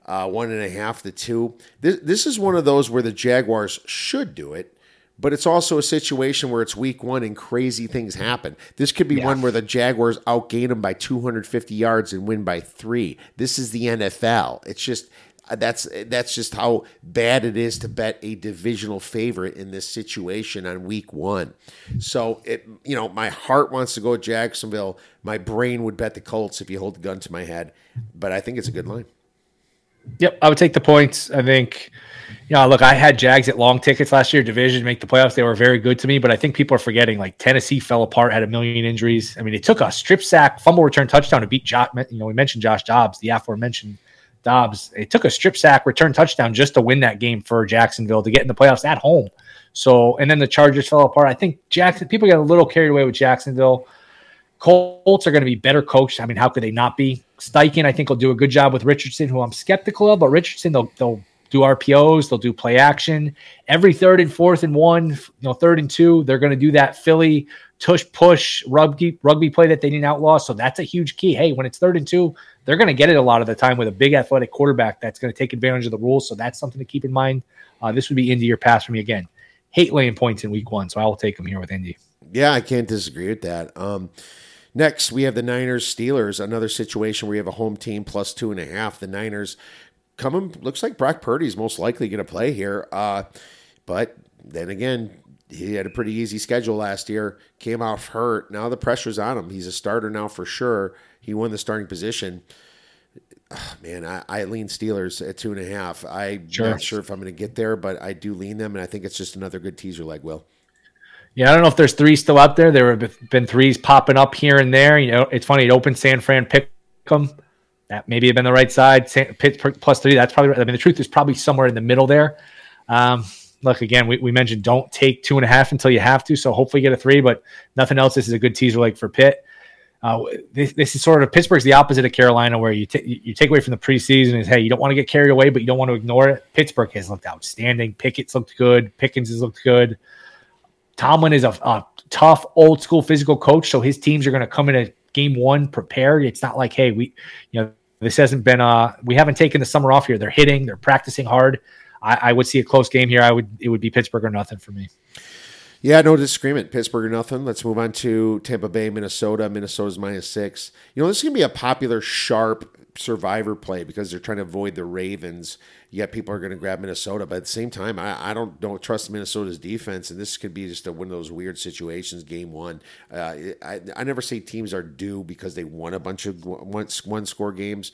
uh, one and a half to two. This, this is one of those where the Jaguars should do it, but it's also a situation where it's week one and crazy things happen. This could be yeah. one where the Jaguars outgain them by 250 yards and win by three. This is the NFL. It's just uh, that's that's just how bad it is to bet a divisional favorite in this situation on week one. So it, you know, my heart wants to go Jacksonville. My brain would bet the Colts if you hold the gun to my head, but I think it's a good line. Yep, I would take the points. I think, know, look, I had Jags at long tickets last year, division, make the playoffs. They were very good to me, but I think people are forgetting like Tennessee fell apart, had a million injuries. I mean, it took a strip sack, fumble return touchdown to beat Josh. You know, we mentioned Josh Dobbs, the aforementioned Dobbs. It took a strip sack, return touchdown just to win that game for Jacksonville to get in the playoffs at home. So, and then the Chargers fell apart. I think Jackson people get a little carried away with Jacksonville. Colts are going to be better coached. I mean, how could they not be? Steichen, I think, will do a good job with Richardson, who I'm skeptical of, but Richardson, they'll, they'll do RPOs, they'll do play action. Every third and fourth and one, you know, third and two, they're going to do that Philly tush push rugby rugby play that they didn't outlaw. So that's a huge key. Hey, when it's third and two, they're going to get it a lot of the time with a big athletic quarterback that's going to take advantage of the rules. So that's something to keep in mind. Uh, this would be Indy or pass for me again. Hate laying points in week one, so I will take them here with Indy. Yeah, I can't disagree with that. Um, next, we have the Niners Steelers, another situation where you have a home team plus two and a half. The Niners coming looks like Brock Purdy's most likely going to play here. Uh, but then again, he had a pretty easy schedule last year, came off hurt. Now the pressure's on him. He's a starter now for sure. He won the starting position. Oh, man, I, I, lean Steelers at two and a half. I'm sure. not sure if I'm going to get there, but I do lean them, and I think it's just another good teaser leg, Will. Yeah, I don't know if there's three still out there. There have been threes popping up here and there. You know, it's funny. It opened San Fran pick them. That maybe have been the right side. Pittsburgh plus three. That's probably. Right. I mean, the truth is probably somewhere in the middle there. Um, look again, we, we mentioned don't take two and a half until you have to. So hopefully get a three, but nothing else. This is a good teaser leg for Pitt. Uh, this, this, is sort of Pittsburgh's the opposite of Carolina, where you t- you take away from the preseason is hey, you don't want to get carried away, but you don't want to ignore it. Pittsburgh has looked outstanding. Pickett's looked good. Pickens has looked good. Tomlin is a, a tough, old school physical coach, so his teams are going to come in at game one prepared. It's not like hey, we you know this hasn't been uh we haven't taken the summer off here. They're hitting, they're practicing hard. I, I would see a close game here. I would it would be Pittsburgh or nothing for me. Yeah, no disagreement. Pittsburgh or nothing. Let's move on to Tampa Bay, Minnesota. Minnesota's minus six. You know, this is going to be a popular, sharp survivor play because they're trying to avoid the Ravens. Yet people are going to grab Minnesota. But at the same time, I, I don't don't trust Minnesota's defense, and this could be just a, one of those weird situations. Game one, uh, I, I never say teams are due because they won a bunch of one, one score games.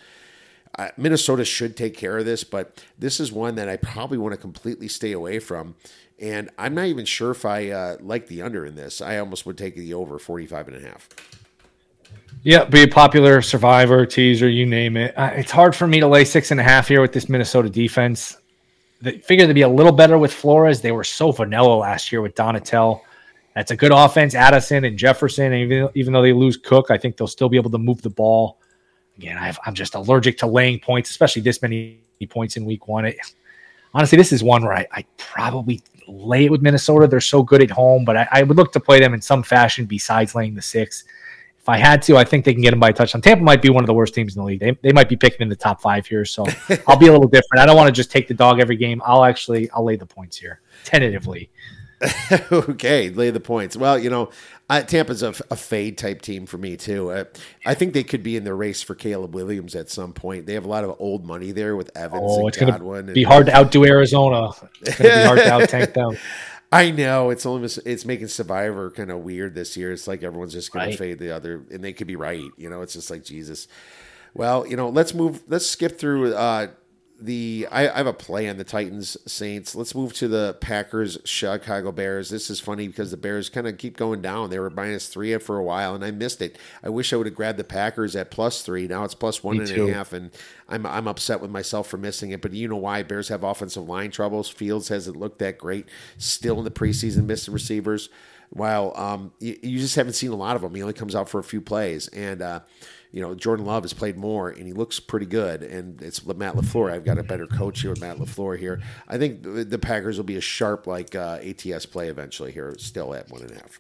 Uh, Minnesota should take care of this, but this is one that I probably want to completely stay away from. And I'm not even sure if I uh, like the under in this. I almost would take the over 45 and a half. Yeah, be a popular survivor, teaser, you name it. Uh, it's hard for me to lay six and a half here with this Minnesota defense. They figured to be a little better with Flores. They were so vanilla last year with Donatell. That's a good offense. Addison and Jefferson, and even, even though they lose Cook, I think they'll still be able to move the ball again, i am just allergic to laying points, especially this many points in week one. It, honestly, this is one where I, I, probably lay it with Minnesota. They're so good at home, but I, I, would look to play them in some fashion besides laying the six. If I had to, I think they can get them by a touchdown. Tampa might be one of the worst teams in the league. They, they might be picking in the top five here, so I'll be a little different. I don't want to just take the dog every game. I'll actually I'll lay the points here tentatively. okay, lay the points. Well, you know, uh, Tampa's a, a, fade type team for me too. Uh, I think they could be in the race for Caleb Williams at some point. They have a lot of old money there with Evans oh, and it's Godwin. Gonna be hard to outdo Arizona. It's gonna be hard to out tank them. I know it's only it's making Survivor kind of weird this year. It's like everyone's just going right. to fade the other, and they could be right. You know, it's just like Jesus. Well, you know, let's move. Let's skip through. Uh, the I, I, have a play on the Titans Saints. Let's move to the Packers Chicago Bears. This is funny because the Bears kind of keep going down. They were minus three for a while, and I missed it. I wish I would have grabbed the Packers at plus three. Now it's plus one and a half, and I'm I'm upset with myself for missing it. But you know why? Bears have offensive line troubles. Fields hasn't looked that great. Still in the preseason, missing receivers. While um, you, you, just haven't seen a lot of them. He only comes out for a few plays, and. Uh, you know, Jordan Love has played more and he looks pretty good. And it's Matt LaFleur. I've got a better coach here with Matt LaFleur here. I think the Packers will be a sharp, like uh, ATS play eventually here, still at one and a half.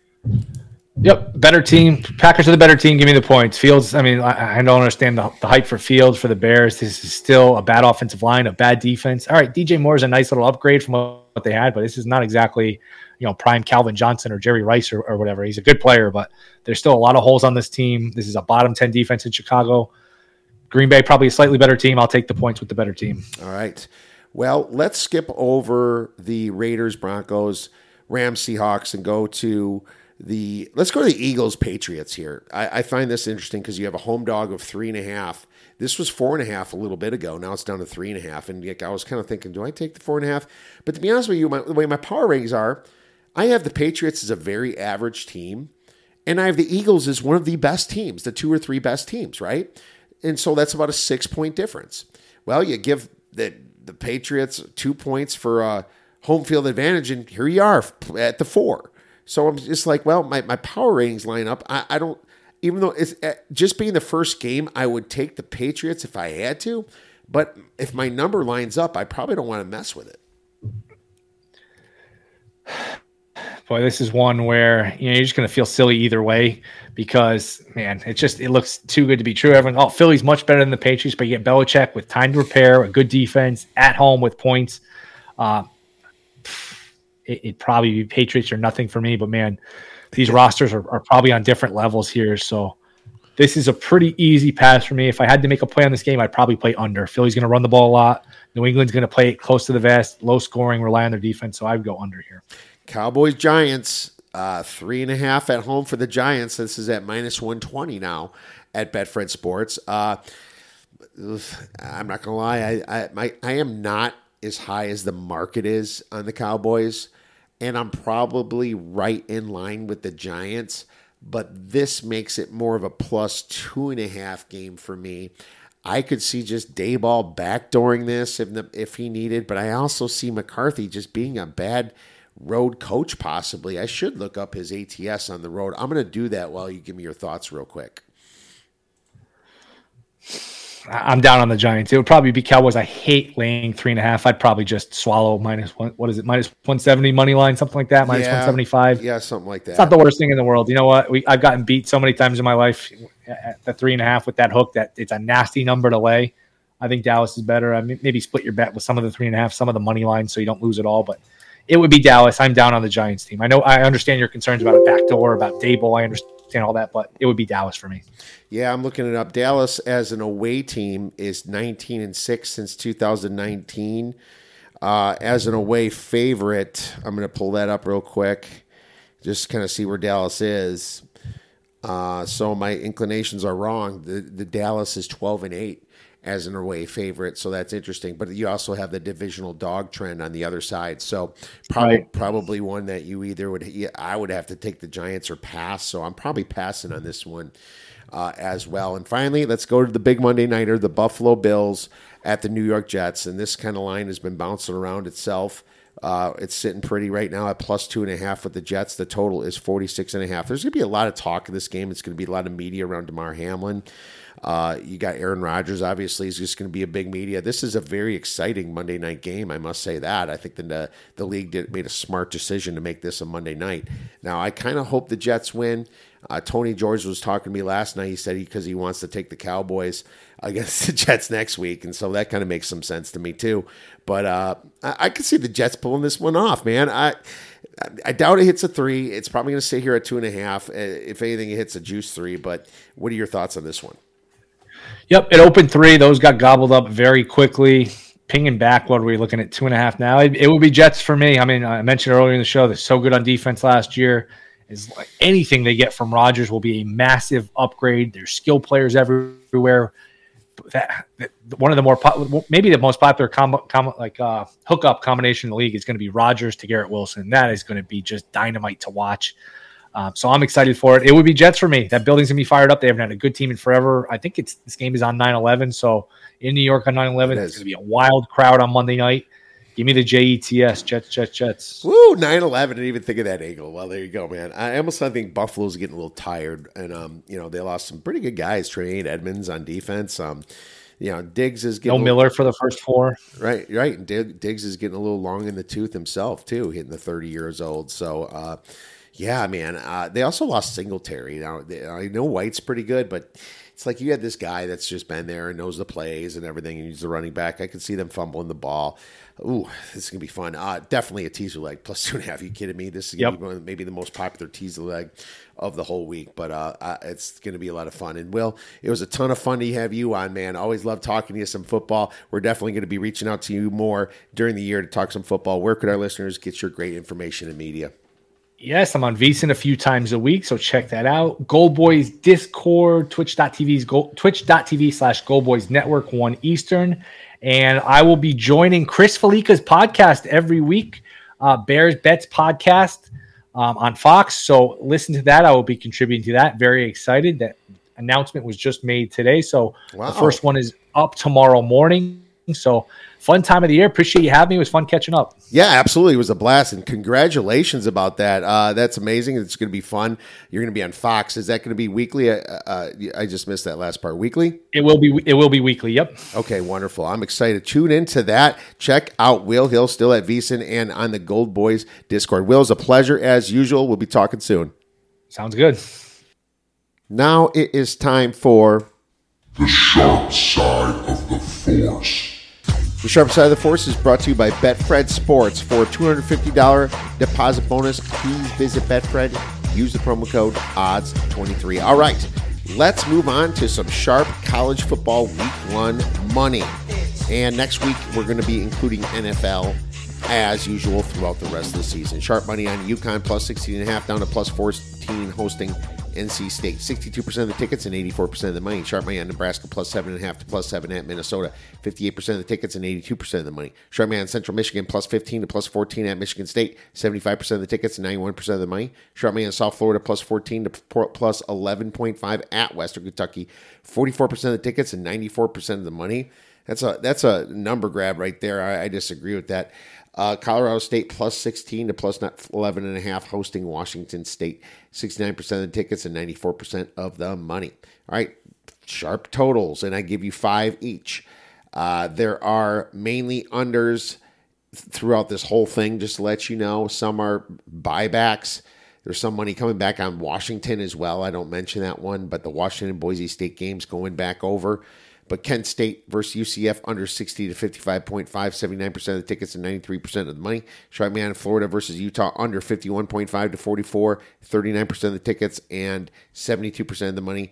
Yep, better team. Packers are the better team. Give me the points. Fields. I mean, I, I don't understand the, the hype for Fields for the Bears. This is still a bad offensive line, a bad defense. All right, DJ Moore is a nice little upgrade from what they had, but this is not exactly you know prime Calvin Johnson or Jerry Rice or, or whatever. He's a good player, but there's still a lot of holes on this team. This is a bottom ten defense in Chicago. Green Bay probably a slightly better team. I'll take the points with the better team. All right. Well, let's skip over the Raiders, Broncos, Rams, Seahawks, and go to the let's go to the Eagles Patriots here. I, I find this interesting because you have a home dog of three and a half. This was four and a half a little bit ago. Now it's down to three and a half. And I was kind of thinking, do I take the four and a half? But to be honest with you, my, the way my power ratings are, I have the Patriots as a very average team, and I have the Eagles as one of the best teams, the two or three best teams, right? And so that's about a six point difference. Well, you give the the Patriots two points for a home field advantage, and here you are at the four. So I'm just like, well, my, my power ratings line up. I, I don't, even though it's uh, just being the first game, I would take the Patriots if I had to. But if my number lines up, I probably don't want to mess with it. Boy, this is one where you know you're just going to feel silly either way because man, it just it looks too good to be true. Everyone, oh, Philly's much better than the Patriots, but you get Belichick with time to repair, a good defense at home with points. Uh, it, would probably be Patriots or nothing for me. But man, these rosters are, are probably on different levels here. So this is a pretty easy pass for me. If I had to make a play on this game, I'd probably play under. Philly's going to run the ball a lot. New England's going to play it close to the vest, low scoring, rely on their defense. So I'd go under here. Cowboys Giants, uh, three and a half at home for the Giants. This is at minus 120 now at Betfred Sports. Uh, I'm not gonna lie, I I, my, I am not as high as the market is on the Cowboys and I'm probably right in line with the Giants, but this makes it more of a plus two and a half game for me. I could see just Daboll backdooring this if the, if he needed, but I also see McCarthy just being a bad road coach possibly. I should look up his ATS on the road. I'm going to do that while you give me your thoughts real quick. I'm down on the Giants. It would probably be Cowboys. I hate laying three and a half. I'd probably just swallow minus one. What is it? Minus 170 money line, something like that. Minus yeah, 175. Yeah, something like that. It's not the worst thing in the world. You know what? We I've gotten beat so many times in my life at the three and a half with that hook that it's a nasty number to lay. I think Dallas is better. I mean, maybe split your bet with some of the three and a half, some of the money line, so you don't lose it all. But it would be Dallas. I'm down on the Giants team. I know I understand your concerns about a backdoor, about Daboll. I understand all that, but it would be Dallas for me. Yeah, I'm looking it up. Dallas as an away team is 19 and 6 since 2019. Uh, as an away favorite, I'm going to pull that up real quick, just kind of see where Dallas is. Uh, so my inclinations are wrong. The, the Dallas is 12 and 8 as an away favorite, so that's interesting. But you also have the divisional dog trend on the other side, so probably right. probably one that you either would I would have to take the Giants or pass. So I'm probably passing on this one uh, as well. And finally, let's go to the big Monday nighter, the Buffalo Bills at the New York Jets. And this kind of line has been bouncing around itself. Uh, it's sitting pretty right now at plus two and a half with the Jets. The total is 46 and a half. There's going to be a lot of talk in this game. It's going to be a lot of media around Damar Hamlin. Uh, you got Aaron Rodgers, obviously, is just going to be a big media. This is a very exciting Monday night game. I must say that. I think the the league did, made a smart decision to make this a Monday night. Now, I kind of hope the Jets win. Uh, Tony George was talking to me last night. He said because he, he, wants to take the Cowboys against the Jets next week, and so that kind of makes some sense to me too. But uh, I, I can see the Jets pulling this one off, man. I I doubt it hits a three. It's probably going to stay here at two and a half. Uh, if anything, it hits a juice three. But what are your thoughts on this one? Yep, it opened three. Those got gobbled up very quickly. Pinging back, what are we looking at? Two and a half now. It, it will be Jets for me. I mean, I mentioned earlier in the show they're so good on defense last year is like anything they get from Rodgers will be a massive upgrade. There's skill players everywhere. That, that one of the more maybe the most popular com, com, like uh, hookup combination in the league is going to be Rodgers to Garrett Wilson. That is going to be just dynamite to watch. Um, so I'm excited for it. It would be Jets for me. That building's gonna be fired up. They haven't had a good team in forever. I think it's this game is on 9/11. So in New York on 9/11, it it's gonna be a wild crowd on Monday night. Give me the JETS, Jets, Jets, Jets. Woo, 9 11. I Didn't even think of that angle. Well, there you go, man. I almost think Buffalo's getting a little tired. And, um, you know, they lost some pretty good guys. Tremaine Edmunds on defense. Um, you know, Diggs is getting. No Miller for the first four. Right, right. And Diggs is getting a little long in the tooth himself, too, hitting the 30 years old. So, uh, Yeah, man. Uh, they also lost Singletary. Now they, I know White's pretty good, but it's like you had this guy that's just been there and knows the plays and everything, and he's the running back. I could see them fumbling the ball. Ooh, this is gonna be fun. Uh, definitely a teaser leg plus two and a half. Are you kidding me? This is gonna Yep. be maybe the most popular teaser leg of the whole week, but uh, uh, it's gonna be a lot of fun. And Will, it was a ton of fun to have you on, man. Always love talking to you some football. We're definitely gonna be reaching out to you more during the year to talk some football. Where could our listeners get your great information and media? Yes, I'm on VSiN a few times a week, so check that out. Gold Boys Discord, twitch.tv's twitch.tv slash Gold Boys Network, 1 Eastern. And I will be joining Chris Fallica's podcast every week, uh, Bears Bets podcast um, on Fox. So listen to that. I will be contributing to that. Very excited. That announcement was just made today. So Wow. the first one is up tomorrow morning. So fun time of the year. Appreciate you having me. It was fun catching up. Yeah, absolutely. It was a blast, and congratulations about that. Uh, that's amazing. It's going to be fun. You're going to be on Fox. Is that going to be weekly? Uh, uh, I just missed that last part. Weekly? It will be it will be weekly. Yep. Okay, wonderful. I'm excited. Tune into that. Check out Will Hill still at VSiN and on the Gold Boys Discord. Will, it's a pleasure as usual. We'll be talking soon. Sounds good. Now it is time for The sharp side of the force. The Sharp Side of the Force is brought to you by Betfred Sports. For a $250 deposit bonus, please visit Betfred. Use the promo code ODDS23. All right, let's move on to some sharp college football week one money. And next week, we're going to be including NFL as usual throughout the rest of the season. Sharp money on UConn plus 16.5 down to plus 14 hosting NC State. 62% of the tickets and 84% of the money. Sharp money on Nebraska plus 7.5 to plus 7 at Minnesota. 58% of the tickets and 82% of the money. Sharp money on Central Michigan plus 15 to plus 14 at Michigan State. 75% of the tickets and 91% of the money. Sharp money on South Florida plus 14 to plus 11.5 at Western Kentucky. 44% of the tickets and 94% of the money. That's a that's a number grab right there. I, I disagree with that. Uh, Colorado State plus 16 to plus not 11 and a half hosting Washington State. 69% of the tickets and 94% of the money. All right, sharp totals, and I give you five each. Uh, there are mainly unders throughout this whole thing, just to let you know. Some are buybacks. There's some money coming back on Washington as well. I don't mention that one, but the Washington Boise State game's going back over. But Kent State versus UCF under 60 to 55.5, 79% of the tickets and 93% of the money. Sharp Man Florida versus Utah under 51.5 to 44, 39% of the tickets and 72% of the money.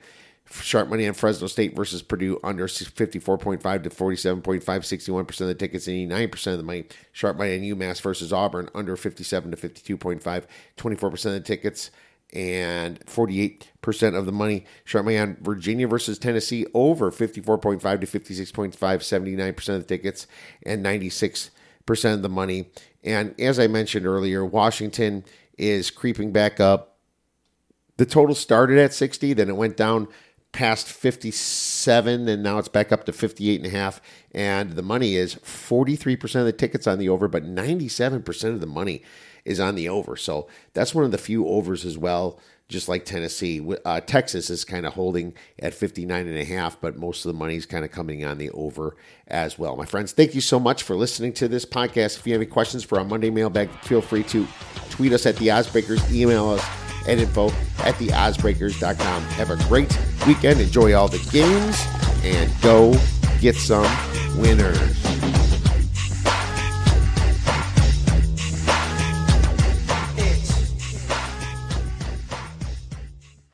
Sharp money on Fresno State versus Purdue under 54.5 to 47.5, 61% of the tickets and 89% of the money. Sharp money on UMass versus Auburn under 57 to 52.5, 24% of the tickets and 48% of the money. Sharp money on Virginia versus Tennessee over 54.5 to 56.5, 79% of the tickets and 96% of the money. And as I mentioned earlier, Washington is creeping back up the total started at 60 then it went down past 57 and now it's back up to 58 and a half and the money is 43% of the tickets on the over but 97% of the money is on the over so that's one of the few overs as well just like tennessee uh, texas is kind of holding at 59 and a half but most of the money is kind of coming on the over as well my friends thank you so much for listening to this podcast if you have any questions for our monday mailbag feel free to tweet us at the OddsBreakers, email us at info at theoddsbreakers.com. Have a great weekend. Enjoy all the games and go get some winners.